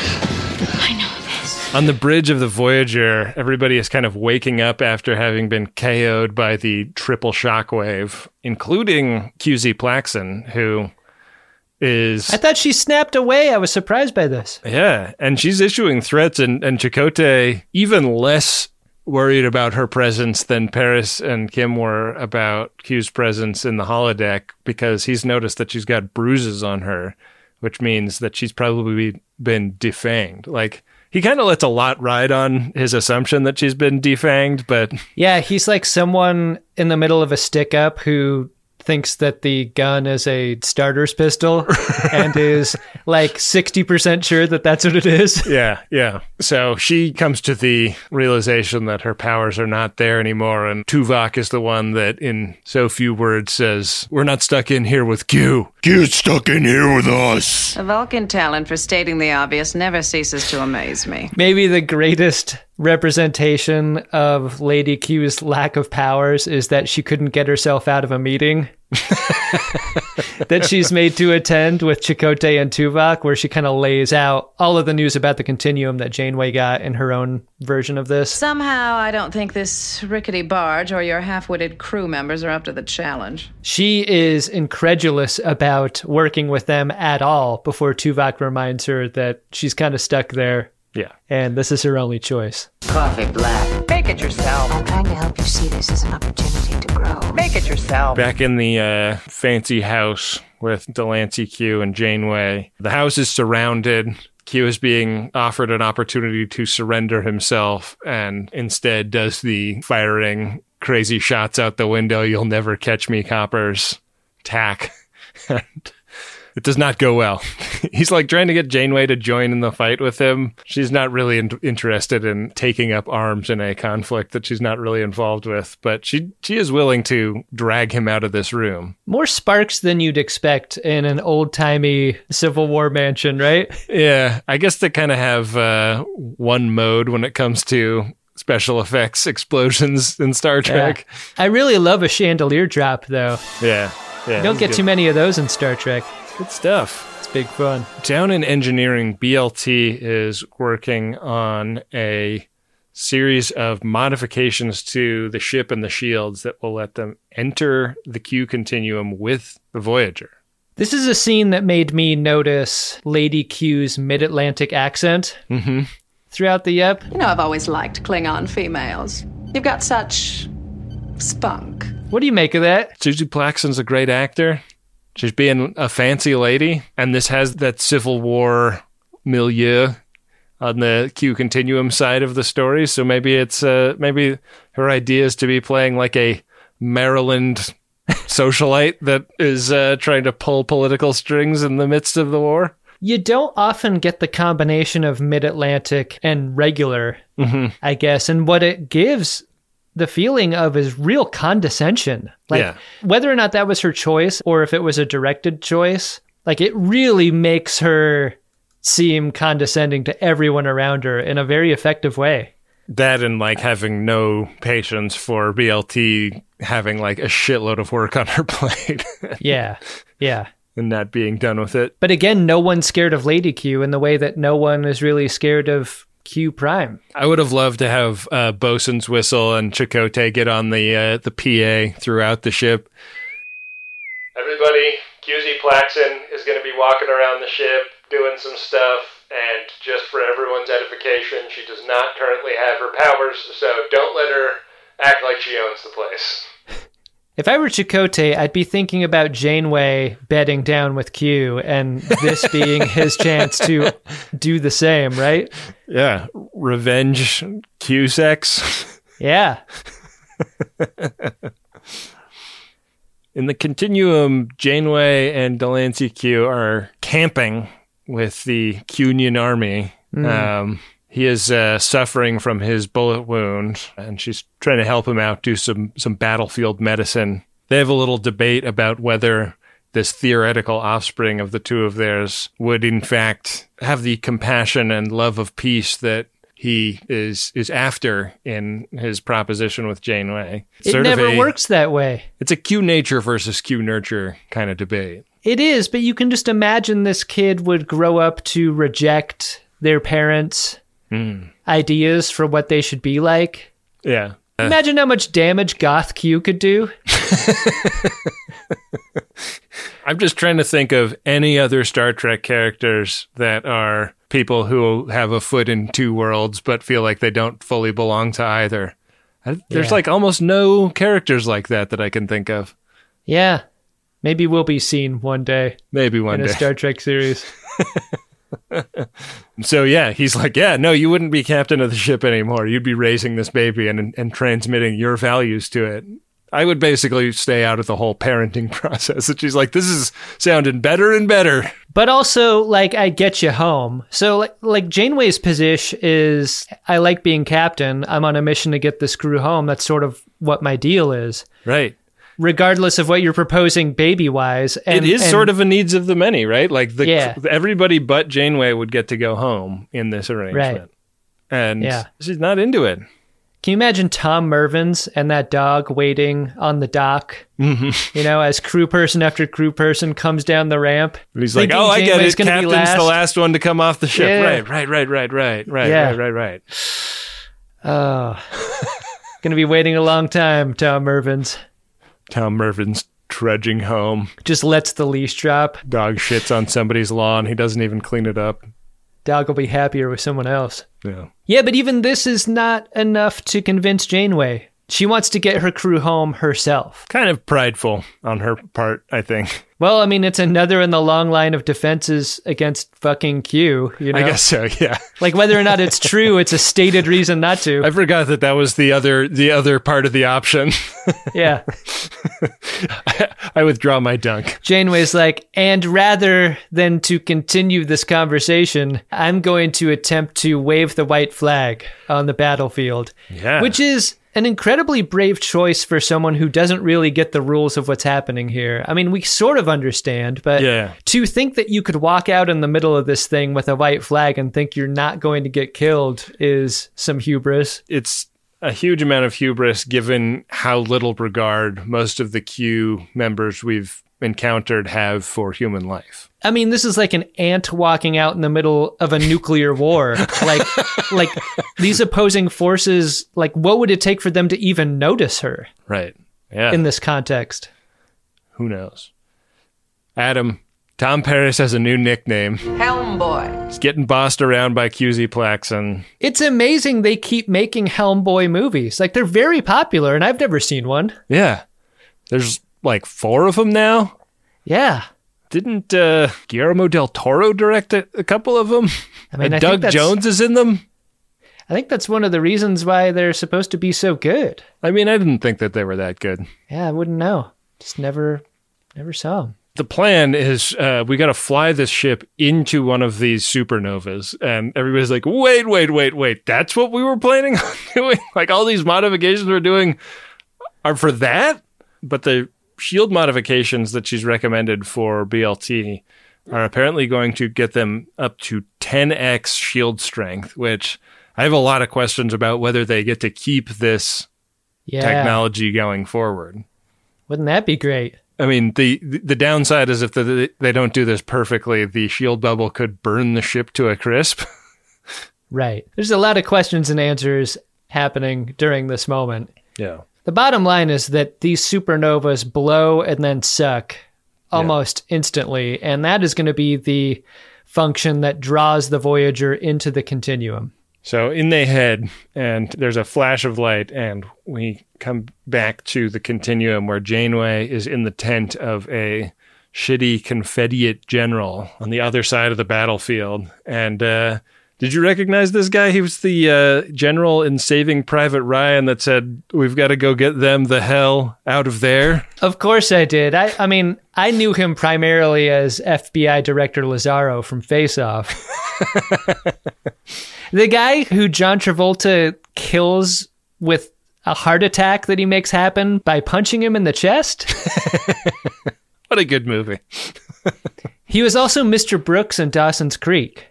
I know this. On the bridge of the Voyager, everybody is kind of waking up after having been KO'd by the triple shockwave, including QZ Plakson, who is I thought she snapped away. I was surprised by this. yeah, and she's issuing threats, and and Chakotay even less worried about her presence than Paris and Kim were about Q's presence in the holodeck because he's noticed that she's got bruises on her, which means that she's probably been defanged. Like he kind of lets a lot ride on his assumption that she's been defanged, but Yeah, he's like someone in the middle of a stick up who thinks that the gun is a starter's pistol and is like 60% sure that that's what it is. yeah, yeah. So she comes to the realization that her powers are not there anymore, and Tuvok is the one that, in so few words, says, "We're not stuck in here with Q. Q's stuck in here with us." A Vulcan talent for stating the obvious never ceases to amaze me. Maybe the greatest representation of Lady Q's lack of powers is that she couldn't get herself out of a meeting that she's made to attend with Chakotay and Tuvok, where she kind of lays out all of the news about the continuum that Janeway got in her own version of this. Somehow, I don't think this rickety barge or your half witted crew members are up to the challenge. She is incredulous about working with them at all before Tuvok reminds her that she's kind of stuck there Yeah. and this is her only choice. Coffee black. Make it yourself. I'm trying to help you see this as an opportunity to grow. Make it yourself. Back in the uh, fancy house with de Lancie Q and Janeway, the house is surrounded. Q is being offered an opportunity to surrender himself and instead does the firing crazy shots out the window, you'll never catch me, coppers tack. and it does not go well. He's like trying to get Janeway to join in the fight with him. She's not really in- interested in taking up arms in a conflict that she's not really involved with, but she she is willing to drag him out of this room. More sparks than you'd expect in an old timey Civil War mansion, right? Yeah, I guess they kind of have uh, one mode when it comes to special effects explosions in Star Trek. I really love a chandelier drop, though. Yeah, yeah. You don't get good. too many of those in Star Trek. Good stuff. It's big fun. Down in engineering, BLT is working on a series of modifications to the ship and the shields that will let them enter the Q continuum with the Voyager. This is a scene that made me notice Lady Q's mid Atlantic accent Mm-hmm. throughout the ep. You know, I've always liked Klingon females. You've got such spunk. What do you make of that? Suzie Plakson's a great actor. She's being a fancy lady, and this has that Civil War milieu on the Q Continuum side of the story. So maybe it's uh, maybe her idea is to be playing like a Maryland socialite that is uh, trying to pull political strings in the midst of the war. You don't often get the combination of mid Atlantic and regular, Mhm. I guess. And what it gives the feeling of is real condescension. Like, Yeah. whether or not that was her choice or if it was a directed choice, like, it really makes her seem condescending to everyone around her in a very effective way. That and like having no patience for BLT having like a shitload of work on her plate Yeah. Yeah. and not being done with it. But again, no one's scared of Lady Q in the way that no one is really scared of Q Prime. I would have loved to have uh, Bosun's whistle and Chakotay get on the uh, the PA throughout the ship. Everybody, QZ Plakson is going to be walking around the ship doing some stuff, and just for everyone's edification, she does not currently have her powers, so don't let her act like she owns the place. If I were Chakotay, I'd be thinking about Janeway bedding down with Q and this being his chance to do the same, right? Yeah, revenge Q sex. Yeah. In the continuum, Janeway and de Lancie Q are camping with the Qunion army. Mm. Um, he is uh, suffering from his bullet wound, and she's trying to help him out, do some some battlefield medicine. They have a little debate about whether this theoretical offspring of the two of theirs would, in fact, have the compassion and love of peace that he is is after in his proposition with Janeway. It Sort never a- works that way. It's a Q nature versus Q nurture kind of debate. It is, but you can just imagine this kid would grow up to reject their parents' Mm. ideas for what they should be like. Yeah. Imagine how much damage Goth Q could do. I'm just trying to think of any other Star Trek characters that are people who have a foot in two worlds but feel like they don't fully belong to either. I- There's Yeah. like almost no characters like that that I can think of. Yeah. Maybe we'll be seen one day Maybe one in a. Star Trek series. So yeah, he's like, yeah, no, you wouldn't be captain of the ship anymore. You'd be raising this baby and and transmitting your values to it. I would basically stay out of the whole parenting process. And she's like, this is sounding better and better. But also, like, I get you home. So, like, like Janeway's position is, I like being captain. I'm on a mission to get this crew home. That's sort of what my deal is, Right. Regardless of what you're proposing baby wise. it is sort of a needs of the many, right? Like the Yeah. everybody but Janeway would get to go home in this arrangement. And Yeah. she's not into it. Can you imagine Tom Mervins and that dog waiting on the dock? Mm-hmm. You know, as crew person after crew person comes down the ramp. He's like, "Oh, I get it. Captain's the last." last one to come off the ship. Yeah. Right, right, right, right, right, right, Yeah. right, right, right. Oh, gonna be waiting a long time, Tom Mervins. Tom Mervin's trudging home. Just lets the leash drop. Dog shits on somebody's lawn. He doesn't even clean it up. Dog will be happier with someone else. Yeah. Yeah, but even this is not enough to convince Janeway. She wants to get her crew home herself. Kind of prideful on her part, I think. Well, I mean, it's another in the long line of defenses against fucking Q, you know? I guess so, yeah. Like whether or not it's true, it's a stated reason not to. I forgot that that was the other the other part of the option. Yeah. I withdraw my dunk. Janeway's like, and rather than to continue this conversation, I'm going to attempt to wave the white flag on the battlefield. Yeah. Which is an incredibly brave choice for someone who doesn't really get the rules of what's happening here. I mean, we sort of understand, but Yeah. to think that you could walk out in the middle of this thing with a white flag and think you're not going to get killed is some hubris. It's a huge amount of hubris given how little regard most of the Q members we've encountered have for human life. I mean, this is like an ant walking out in the middle of a nuclear war. Like, like these opposing forces. Like, what would it take for them to even notice her Right. Yeah. in this context? Who knows? Adam, Tom Paris has a new nickname. Helm boy. He's getting bossed around by QZ Plakson. It's amazing they keep making Helmboy movies. Like, they're very popular, and I've never seen one. Yeah. There's like four of them now. Yeah. Didn't uh, Guillermo del Toro direct a, a couple of them? I mean, I Doug Jones is in them. I think that's one of the reasons why they're supposed to be so good. I mean, I didn't think that they were that good. Yeah, I wouldn't know. Just never, never saw him. the plan is uh, we got to fly this ship into one of these supernovas and everybody's like wait wait wait wait that's what we were planning on doing like all these modifications we're doing are for that but the shield modifications that she's recommended for blt are apparently going to get them up to 10x shield strength which i have a lot of questions about whether they get to keep this Yeah. technology going forward Wouldn't that be great? I mean, the the downside is if the, they don't do this perfectly, the shield bubble could burn the ship to a crisp. Right. There's a lot of questions and answers happening during this moment. Yeah. The bottom line is that these supernovas blow and then suck almost instantly, and that is going to be the function that draws the Voyager into the continuum. So in they head, and there's a flash of light, and we come back to the continuum where Janeway is in the tent of a shitty Confederate general on the other side of the battlefield. And uh, did you recognize this guy? He was the uh, general in Saving Private Ryan that said, "We've got to go get them the hell out of there." Of course I did. I, I mean, I knew him primarily as FBI Director Lazarro from Face Off. the guy who John Travolta kills with a heart attack that he makes happen by punching him in the chest. What a good movie. he was also Mr. Brooks in Dawson's Creek.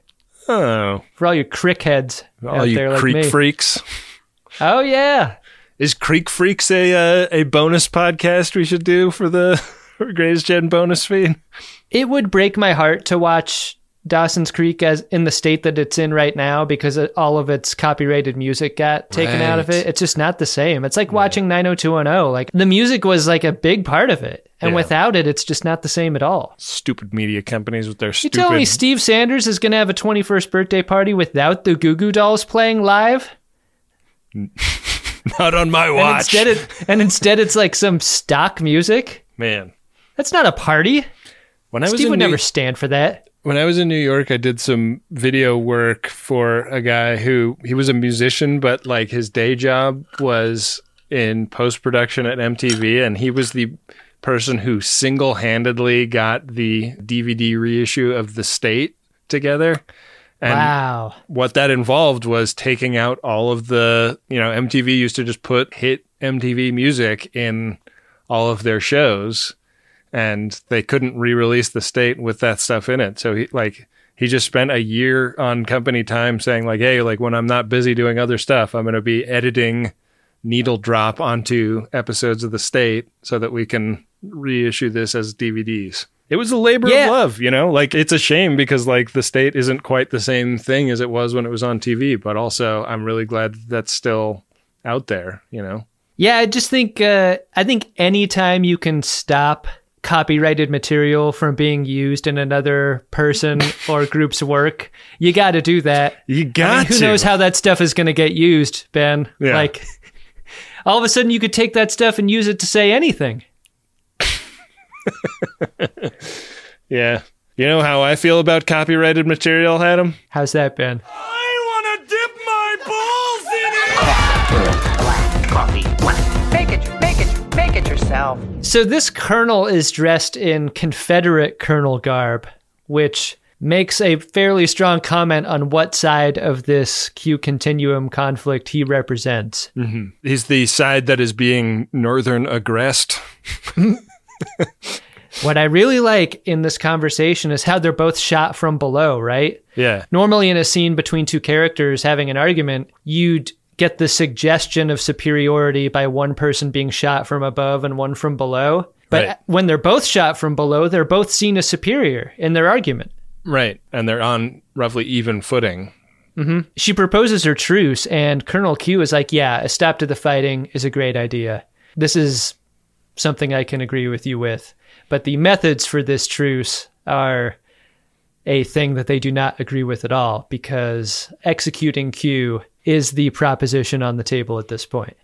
Oh, For all your crick heads all you there Creek freaks. Oh yeah. Is Creek Freaks a uh, a bonus podcast we should do for the Gray's Gen bonus feed? It would break my heart to watch Dawson's Creek as in the state that it's in right now because it- all of its copyrighted music got taken out of it. It's just not the same. It's like watching 90210. Like the music was like a big part of it. And Yeah. without it, it's just not the same at all. Stupid media companies with their You stupid. tell me Steve Sanders is going to have a 21st birthday party without the Goo Goo Dolls playing live? Not on my And watch, instead, it, and instead it's like some stock music? man. That's not a party. When I was Steve would New- never stand for that. when I was in New York, I did some video work for a guy who he was a musician, but like his day job was in post production at MTV, and he was the person who single handedly got the DVD reissue of The State together. And wow. what that involved was taking out all of the, you know, MTV used to just put hit MTV music in all of their shows and they couldn't re-release the state with that stuff in it. So he like he just spent a year on company time saying like, "Hey, like when I'm not busy doing other stuff, I'm going to be editing needle drop onto episodes of the state so that we can reissue this as DVDs." It was a labor Yeah. of love, you know? Like it's a shame because like the state isn't quite the same thing as it was when it was on TV, but also I'm really glad that's still out there, you know. Yeah, I just think uh, I think anytime you can stop copyrighted material from being used in another person or group's work, you got to do that. You I got mean, who to. knows how that stuff is going to get used, Ben? Yeah. Like, all of a sudden, you could take that stuff and use it to say anything. Yeah. You know how I feel about copyrighted material, Adam? How's that, Ben? Make yourself. So this colonel is dressed in Confederate colonel garb, which makes a fairly strong comment on what side of this Q continuum conflict he represents. Mm-hmm. He's the side that is being northern aggressed. What I really like in this conversation is how they're both shot from below, right? Yeah. Normally, in a scene between two characters having an argument, you'd get the suggestion of superiority by one person being shot from above and one from below. But Right. when they're both shot from below, they're both seen as superior in their argument. Right. And they're on roughly even footing. hmm She proposes her truce, and Colonel Q is like, Yeah, a stop to the fighting is a great idea. This is something I can agree with you with. But the methods for this truce are a thing that they do not agree with at all because executing Q is the proposition on the table at this point.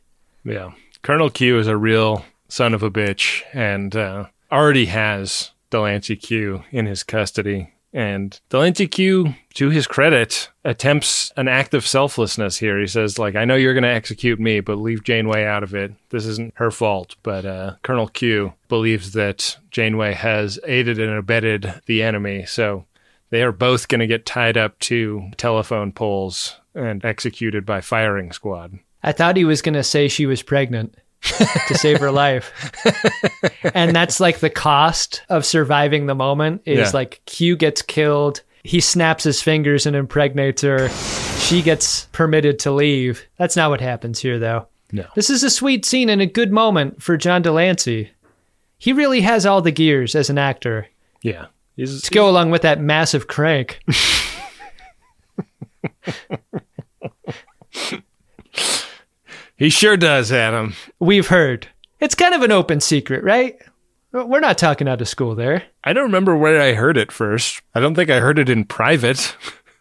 Yeah. Colonel Q is a real son of a bitch and uh, already has de Lancie Q in his custody. And de Lancie Q, to his credit, attempts an act of selflessness here. He says, like, I know you're going to execute me, but leave Janeway out of it. This isn't her fault. But uh, Colonel Q believes that Janeway has aided and abetted the enemy. So they are both going to get tied up to telephone poles and executed by firing squad. I thought he was going to say she was pregnant to save her life. and that's like the cost of surviving the moment is Yeah. like Q gets killed, he snaps his fingers and impregnates her. She gets permitted to leave. That's not what happens here though. No. This is a sweet scene and a good moment for John de Lancie. He really has all the gears as an actor Yeah. He's, to go along with that massive crank. he sure does, Adam. We've heard. It's kind of an open secret, right? We're not talking out of school there. I don't remember where I heard it first. I don't think I heard it in private.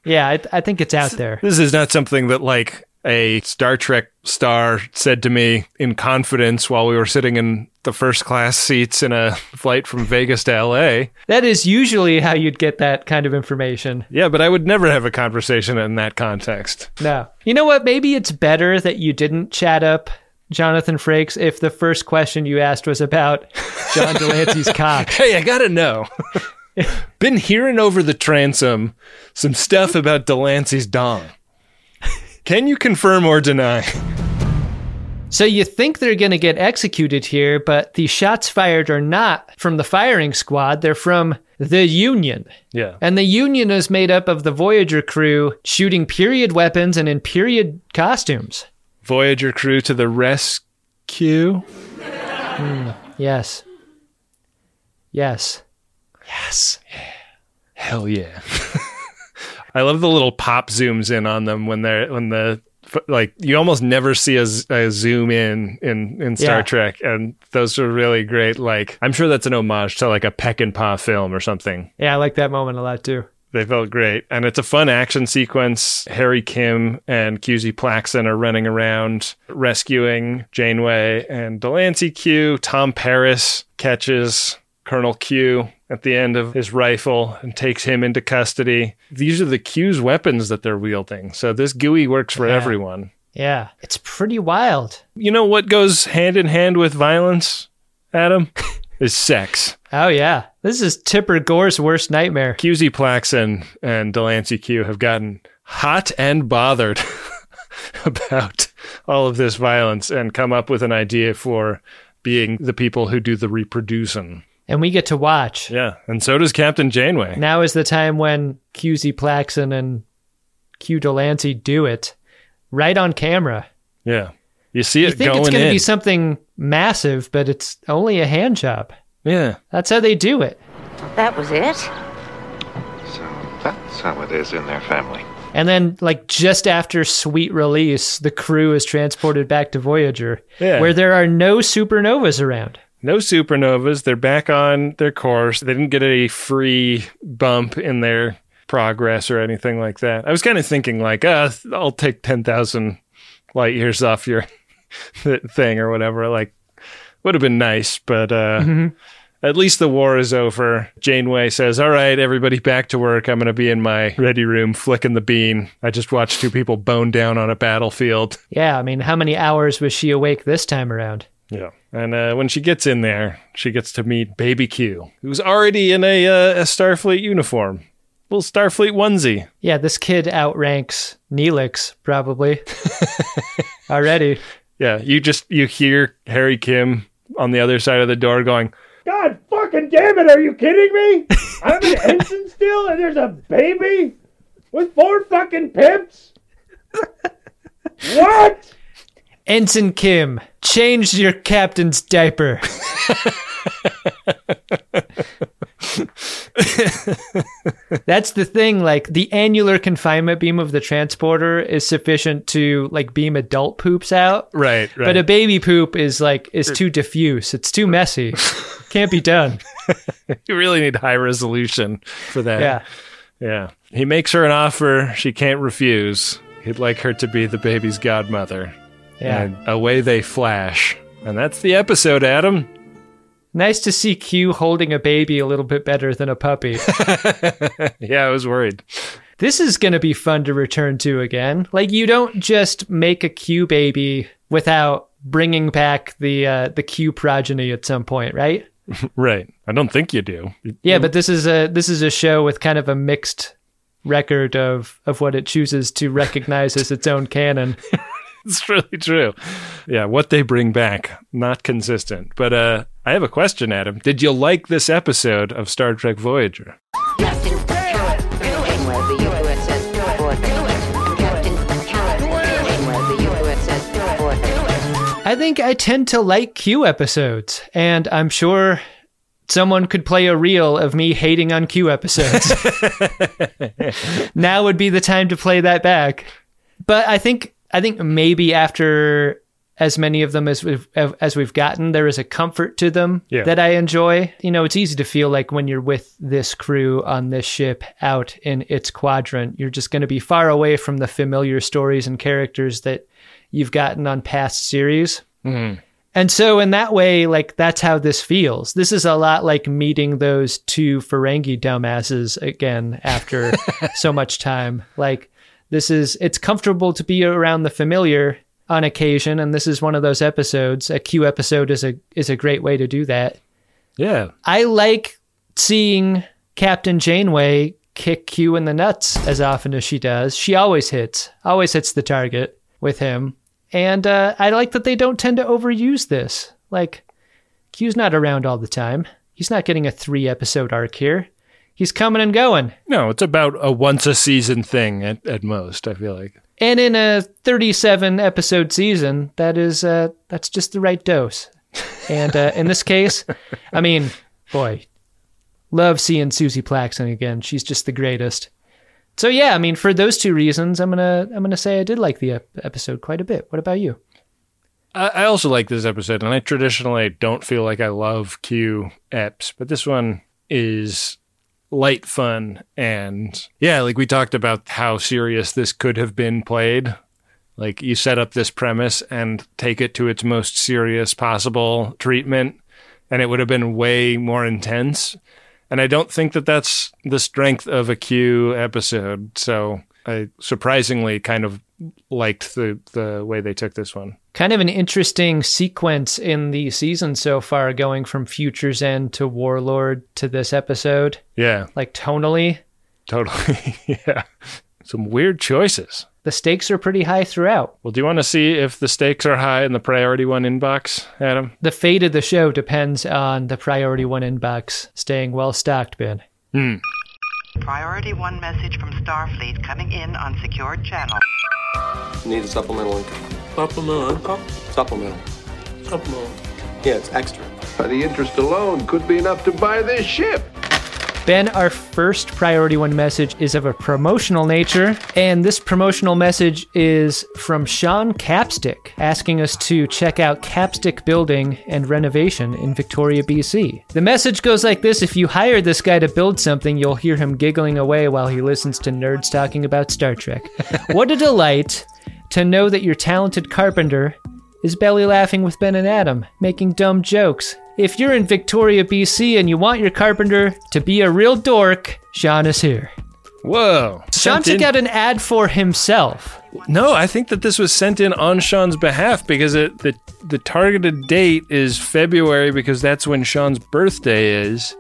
Yeah, I, I think it's out there. This is not something that like a Star Trek star said to me in confidence while we were sitting in the first class seats in a flight from Vegas to LA. That is usually how you'd get that kind of information. Yeah, but I would never have a conversation in that context. No. You know what? Maybe it's better that you didn't chat up Jonathan Frakes if the first question you asked was about John de Lancie's cock. Hey, I gotta know. Been hearing over the transom some stuff about de Lancie's dong. Can you confirm or deny? So you think they're going to get executed here, but the shots fired are not from the firing squad. They're from the Union. Yeah. And the Union is made up of the Voyager crew shooting period weapons and in period costumes. Voyager crew to the rescue. Hmm, yes. Yes. Yes. Hell yeah. I love the little pop zooms in on them when they're when the like you almost never see a zoom in in in Star Yeah. Trek and those are really great like I'm sure that's an homage to like a Peckinpah film or something. Yeah, I like that moment a lot too. They felt great. And it's a fun action sequence. Harry Kim and QZ Plakson are running around rescuing Janeway and de Lancie Q. Tom Paris catches Colonel Q at the end of his rifle and takes him into custody. These are the Q's weapons that they're wielding. So this GUI works for Yeah. everyone. Yeah. It's pretty wild. You know what goes hand in hand with violence, Adam? is sex. Oh, yeah. This is Tipper Gore's worst nightmare. QZ Plakson and de Lancie Q have gotten hot and bothered about all of this violence and come up with an idea for being the people who do the reproducing. And we get to watch. Yeah, and so does Captain Janeway. Now is the time when QZ Plakson and Q de Lancie do it right on camera. Yeah, you see it. You it think going it's going to in. be something massive, but it's only a hand job. yeah, That's how they do it. That was it? So that's how it is in their family. And then, like, just after sweet release, the crew is transported back to Voyager, Yeah. where there are no supernovas around. No supernovas. They're back on their course. They didn't get a free bump in their progress or anything like that. I was kind of thinking like, uh, I'll take 10,000 light years off your thing or whatever. Like, would have been nice, but uh, Mhm. at least the war is over. Janeway says, All right, everybody back to work. I'm going to be in my ready room flicking the bean. I just watched two people bone down on a battlefield. Yeah, I mean, how many hours was she awake this time around? Yeah. And uh, when she gets in there, she gets to meet Baby Q, who's already in a, uh, a Starfleet uniform. Little Starfleet onesie. Yeah, this kid outranks Neelix, probably. Already. Yeah, you just you hear Harry Kim on the other side of the door going, God fucking damn it, are you kidding me? I'm an ensign still and there's a baby with four fucking pimps? What? Ensign Kim, change your captain's diaper. That's the thing. Like the annular confinement beam of the transporter is sufficient to like beam adult poops out. Right, right. But a baby poop is like is too diffuse. It's too messy. Can't be done. you really need high resolution for that. Yeah. Yeah. He makes her an offer she can't refuse. He'd like her to be the baby's godmother. Yeah. And away they flash. And that's the episode, Adam. Nice to see Q holding a baby a little bit better than a puppy. yeah, I was worried. This is going to be fun to return to again. Like you don't just make a Q baby without bringing back the uh, the Q progeny at some point, right? right. I don't think you do. Yeah, but this is a this is a show with kind of a mixed record of of what it chooses to recognize as its own canon. it's really true. Yeah, what they bring back, not consistent. But uh I have a question, Adam. Did you like this episode of Star Trek Voyager? Captain Janeway, the USS Fortune. Captain Janeway, the USS Fortune. I think I tend to like Q episodes, and I'm sure someone could play a reel of me hating on Q episodes. now would be the time to play that back. But I think I think maybe after as many of them as we've as we've gotten, there is a comfort to them Yeah. that I enjoy. You know, it's easy to feel like when you're with this crew on this ship out in its quadrant, you're just going to be far away from the familiar stories and characters that you've gotten on past series. Mhm. And so, in that way, like that's how this feels. This is a lot like meeting those two Ferengi dumbasses again after so much time. Like, this is, it's comfortable to be around the familiar on occasion. And this is one of those episodes. A Q episode is a, is a great way to do that. Yeah. I like seeing Captain Janeway kick Q in the nuts as often as she does. She always hits, always hits the target with him. And uh, I like that they don't tend to overuse this. Like, Q's not around all the time. He's not getting a three episode arc here. He's coming and going. No, it's about a once a season thing at, at most, I feel like. And in a 37 episode season, that is uh, that's just the right dose. And uh, in this case, I mean, boy, love seeing Suzie Plakson again. She's just the greatest. So yeah, I mean, for those two reasons, I'm gonna I'm gonna say I did like the ep- episode quite a bit. What about you? I, I also like this episode, and I traditionally don't feel like I love Q eps, but this one is light fun and yeah, like we talked about how serious this could have been played. Like you set up this premise and take it to its most serious possible treatment, and it would have been way more intense. And I don't think that that's the strength of a Q episode. So I surprisingly kind of liked the the way they took this one. Kind of an interesting sequence in the season so far, going from Future's End to Warlord to this episode. Yeah, Like tonally, totally. yeah, some weird choices. the stakes are pretty high throughout. Well, do you want to see if the stakes are high in the priority one inbox, Adam? The fate of the show depends on the priority one inbox staying well stocked, Ben. Hmm. Priority one message from Starfleet coming in on secured channel. Need a supplemental income. Supplemental income? Supplemental. Supplemental. Yeah, it's extra. By The interest alone could be enough to buy this ship. Ben, our first priority one message is of a promotional nature, and this promotional message is from Sean Capstick asking us to check out Capstick Building and Renovation in Victoria, BC. The message goes like this If you hire this guy to build something, you'll hear him giggling away while he listens to nerds talking about Star Trek. what a delight to know that your talented carpenter is belly laughing with Ben and Adam, making dumb jokes. If you're in Victoria, BC, and you want your carpenter to be a real dork, Sean is here. Whoa. Sean took out an ad for himself. No, I think that this was sent in on Sean's behalf because it, the the targeted date is February because that's when Sean's birthday is.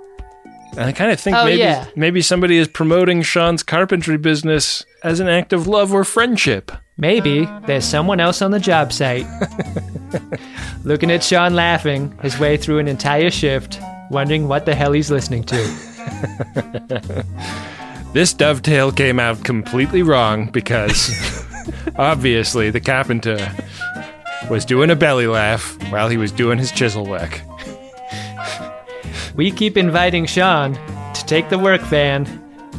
And I kind of think Oh, maybe yeah. maybe somebody is promoting Sean's carpentry business as an act of love or friendship. Maybe there's someone else on the job site. Looking at Sean laughing his way through an entire shift, wondering what the hell he's listening to. This dovetail came out completely wrong because obviously the carpenter was doing a belly laugh while he was doing his chisel work. We keep inviting Sean to take the work van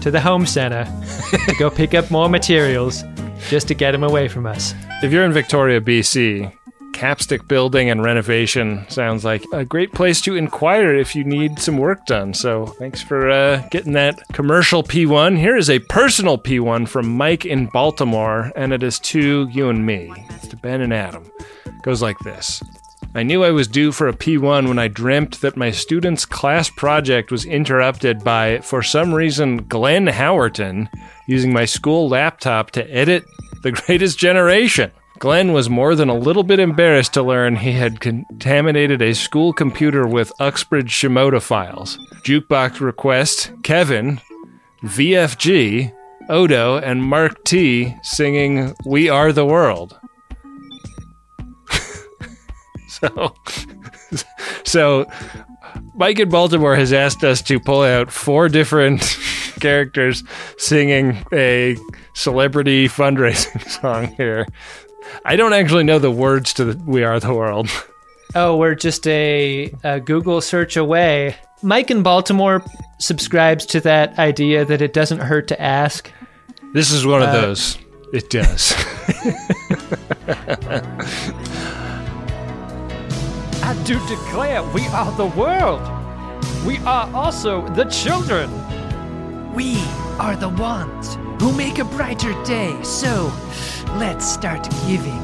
to the home center to go pick up more materials just to get him away from us. If you're in Victoria, BC, Capstick Building and Renovation sounds like a great place to inquire if you need some work done. So thanks for uh, getting that commercial P1. Here is a personal P1 from Mike in Baltimore, and it is to you and me. It's to Ben and Adam. It Goes like this I knew I was due for a P1 when I dreamt that my student's class project was interrupted by, for some reason, Glenn Howerton using my school laptop to edit The Greatest Generation. Glenn was more than a little bit embarrassed to learn he had contaminated a school computer with Uxbridge Shimoda files. Jukebox request Kevin, VFG, Odo, and Mark T singing We Are the World. So, so Mike in Baltimore has asked us to pull out four different characters singing a celebrity fundraising song here. I don't actually know the words to the We Are the World. Oh, we're just a, a Google search away. Mike in Baltimore subscribes to that idea that it doesn't hurt to ask. This is one of Uh, those. It does. I do declare we are the world. We are also the children. We are the ones who make a brighter day, so let's start giving.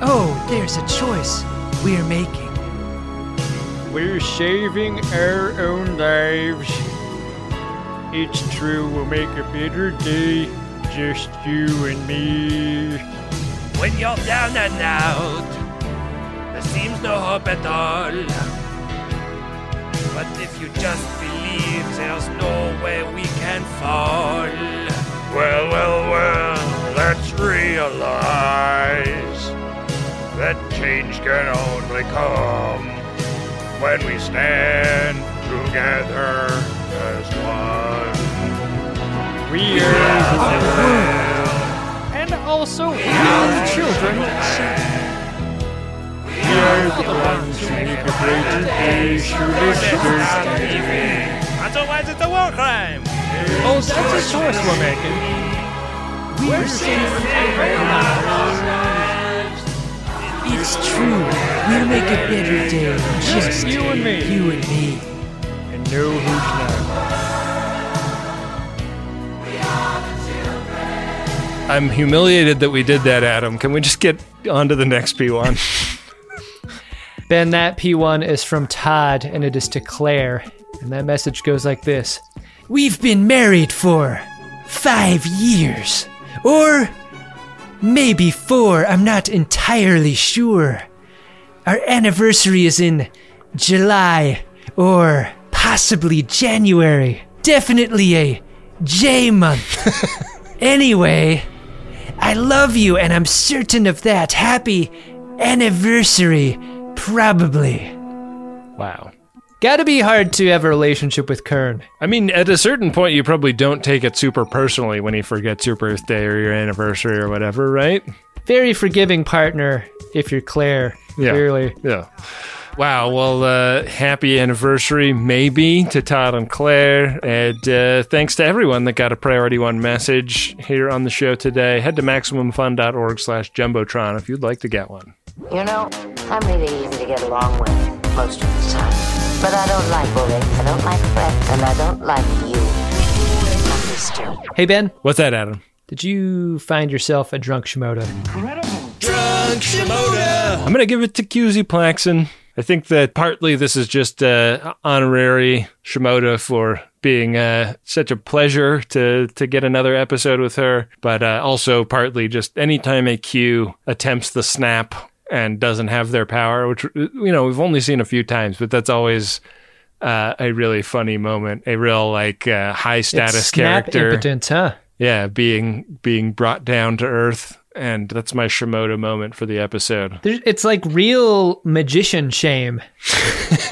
Oh, there's a choice we're making. We're saving our own lives. It's true, we'll make a better day, just you and me. When you're down and out, there seems no hope at all. But if you just believe, there's nowhere we can fall. Well, well, well, let's realize that change can only come when we stand together as one. We are the world. And also, we are the children. We are the ones who make a greater day through Otherwise, it's a war crime. Oh, that's a choice we're making. We're saving It's true. We'll make a better day. Just you and me. You and me. And no who's not. I'm humiliated that we did that, Adam. Can we just get on to the next P1? Ben, that P1 is from Todd and it is to Claire. And that message goes like this We've been married for five years. Or maybe four. I'm not entirely sure. Our anniversary is in July or possibly January. Definitely a J month. anyway, I love you and I'm certain of that. Happy anniversary, probably. Wow. Gotta be hard to have a relationship with Kern. I mean, at a certain point, you probably don't take it super personally when he forgets your birthday or your anniversary or whatever, right? Very forgiving partner if you're Claire. Yeah. Clearly. Yeah. Wow. Well, uh, happy anniversary, maybe, to Todd and Claire. And uh, thanks to everyone that got a Priority One message here on the show today. Head to MaximumFun.org slash Jumbotron if you'd like to get one. You know, I'm really easy to get along with most of the time. But I don't like bullying, I don't like threats, and I don't like you. Hey, Ben. What's that, Adam? Did you find yourself a drunk Shimoda? Incredible. Drunk Shimoda. I'm going to give it to QZ Plakson. I think that partly this is just uh, honorary Shimoda for being uh, such a pleasure to to get another episode with her, but uh, also partly just anytime a Q attempts the snap and doesn't have their power, which you know we've only seen a few times, but that's always uh, a really funny moment, a real like uh, high status character. impotent, huh? Yeah, being being brought down to earth, and that's my Shimoda moment for the episode. It's like real magician shame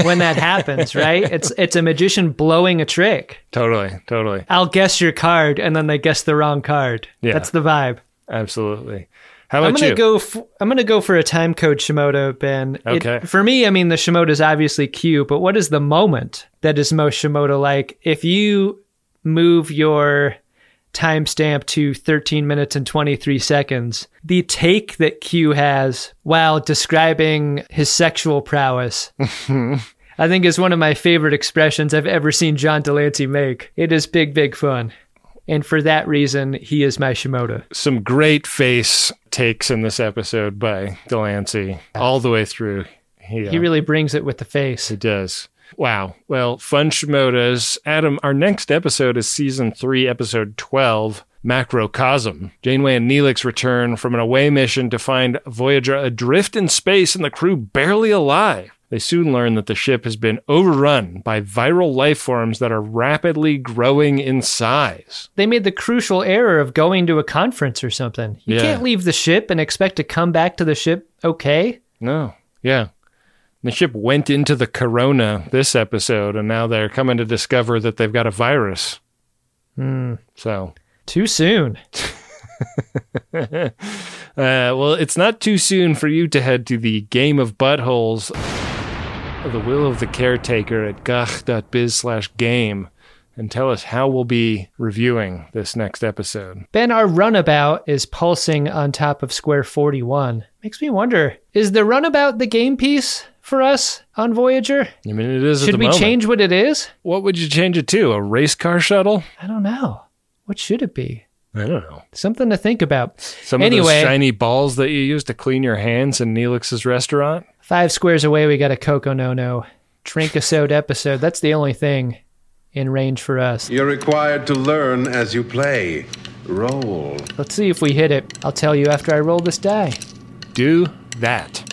when that happens, right? It's it's a magician blowing a trick. Totally, totally. I'll guess your card, and then they guess the wrong card. Yeah. That's the vibe. Absolutely. How about I'm gonna you? go. F- I'm gonna go for a time code Shimoda, Ben. It- Okay. for me, I mean the Shimoda is obviously cute, but what is the moment that is most Shimoda like? If you move your timestamp to 13 minutes and 23 seconds, the take that Q has while describing his sexual prowess. I think is one of my favorite expressions I've ever seen John de Lancie make. It is big, big fun. And for that reason, he is my Shimoda. Some great face takes in this episode by de Lancie all the way through. Yeah. He really brings it with the face. It does. Wow. Well, fun Shimodas. Adam, our next episode is season three, episode 12, Macrocosm. Janeway and Neelix return from an away mission to find Voyager adrift in space and the crew barely alive. They soon learn that the ship has been overrun by viral life forms that are rapidly growing in size. They made the crucial error of going to a conference or something. You Yeah. can't leave the ship and expect to come back to the ship okay. No. Yeah. The ship went into the corona this episode, and now they're coming to discover that they've got a virus. Hmm. So Too soon. uh, well, it's not too soon for you to head to the Game of Buttholes, The Will of the Caretaker at gach.biz slash game and tell us how we'll be reviewing this next episode. Ben, our runabout is pulsing on top of square 41. Makes me wonder is the runabout the game piece for us on Voyager? I mean, it is. at Should we moment. change what it is? What would you change it to? A race car shuttle? I don't know. What should it be? I don't know. Something to think about. Some anyway, of those shiny balls that you use to clean your hands in Neelix's restaurant? Five squares away, we got a Coco No No Trinkasode episode. That's the only thing in range for us. You're required to learn as you play. Roll. Let's see if we hit it. I'll tell you after I roll this die. Do that.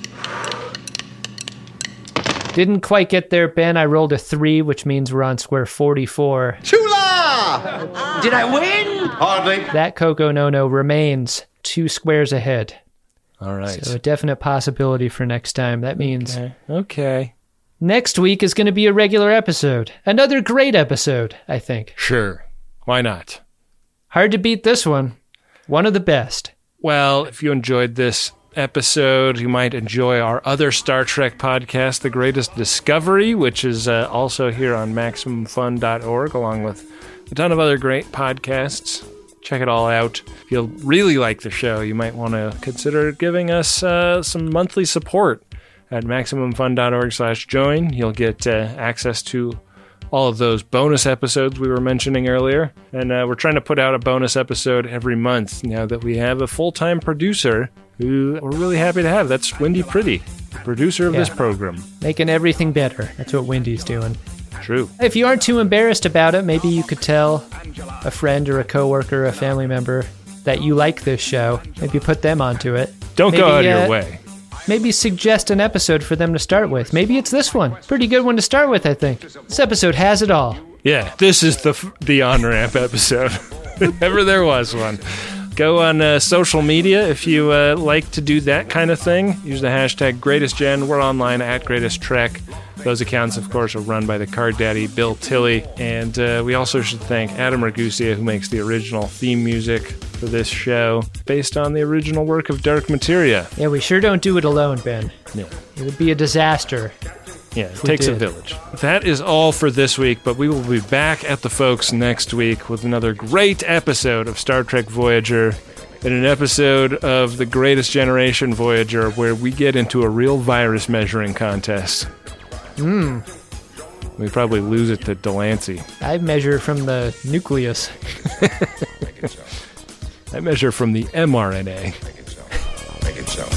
Didn't quite get there, Ben. I rolled a three, which means we're on square 44. Chula! Did I win? Hardly. That Coco No No remains two squares ahead. All right. So a definite possibility for next time. That means Okay. okay. next week is going to be a regular episode. Another great episode, I think. Sure. Why not? Hard to beat this one. One of the best. Well, if you enjoyed this episode, you might enjoy our other Star Trek podcast, The Greatest Discovery, which is uh, also here on MaximumFun.org, along with a ton of other great podcasts. Check it all out. If you really like the show, you might want to consider giving us uh, some monthly support at maximumfun.org/join. You'll get uh, access to all of those bonus episodes we were mentioning earlier. And uh, we're trying to put out a bonus episode every month now that we have a full time producer who we're really happy to have. That's Wendy Pretty, producer of this program. Making everything better. That's what Wendy's doing. True. If you aren't too embarrassed about it, maybe you could tell a friend or a coworker or a family member that you like this show. Maybe put them onto it. Don't go out of your uh, way. Maybe suggest an episode for them to start with. Maybe it's this one. Pretty good one to start with, I think. This episode has it all. Yeah, this is the the on ramp episode. if ever there was one. Go on uh, social media if you uh, like to do that kind of thing. Use the hashtag GreatestGen. We're online at Greatest Trek. Those accounts, of course, are run by the card daddy Bill Tilley. And uh, we also should thank Adam Ragusea, who makes the original theme music for this show, based on the original work of Dark Materia. Yeah, we sure don't do it alone, Ben. Yeah. It would be a disaster. Yeah, it If we takes a village. That is all for this week, but we will be back at the folks next week with another great episode of Star Trek Voyager and an episode of The Greatest Generation Voyager where we get into a real virus measuring contest. Hmm. We probably lose it to de Lancie. I measure from the nucleus. I measure from the mRNA. Make it so. Make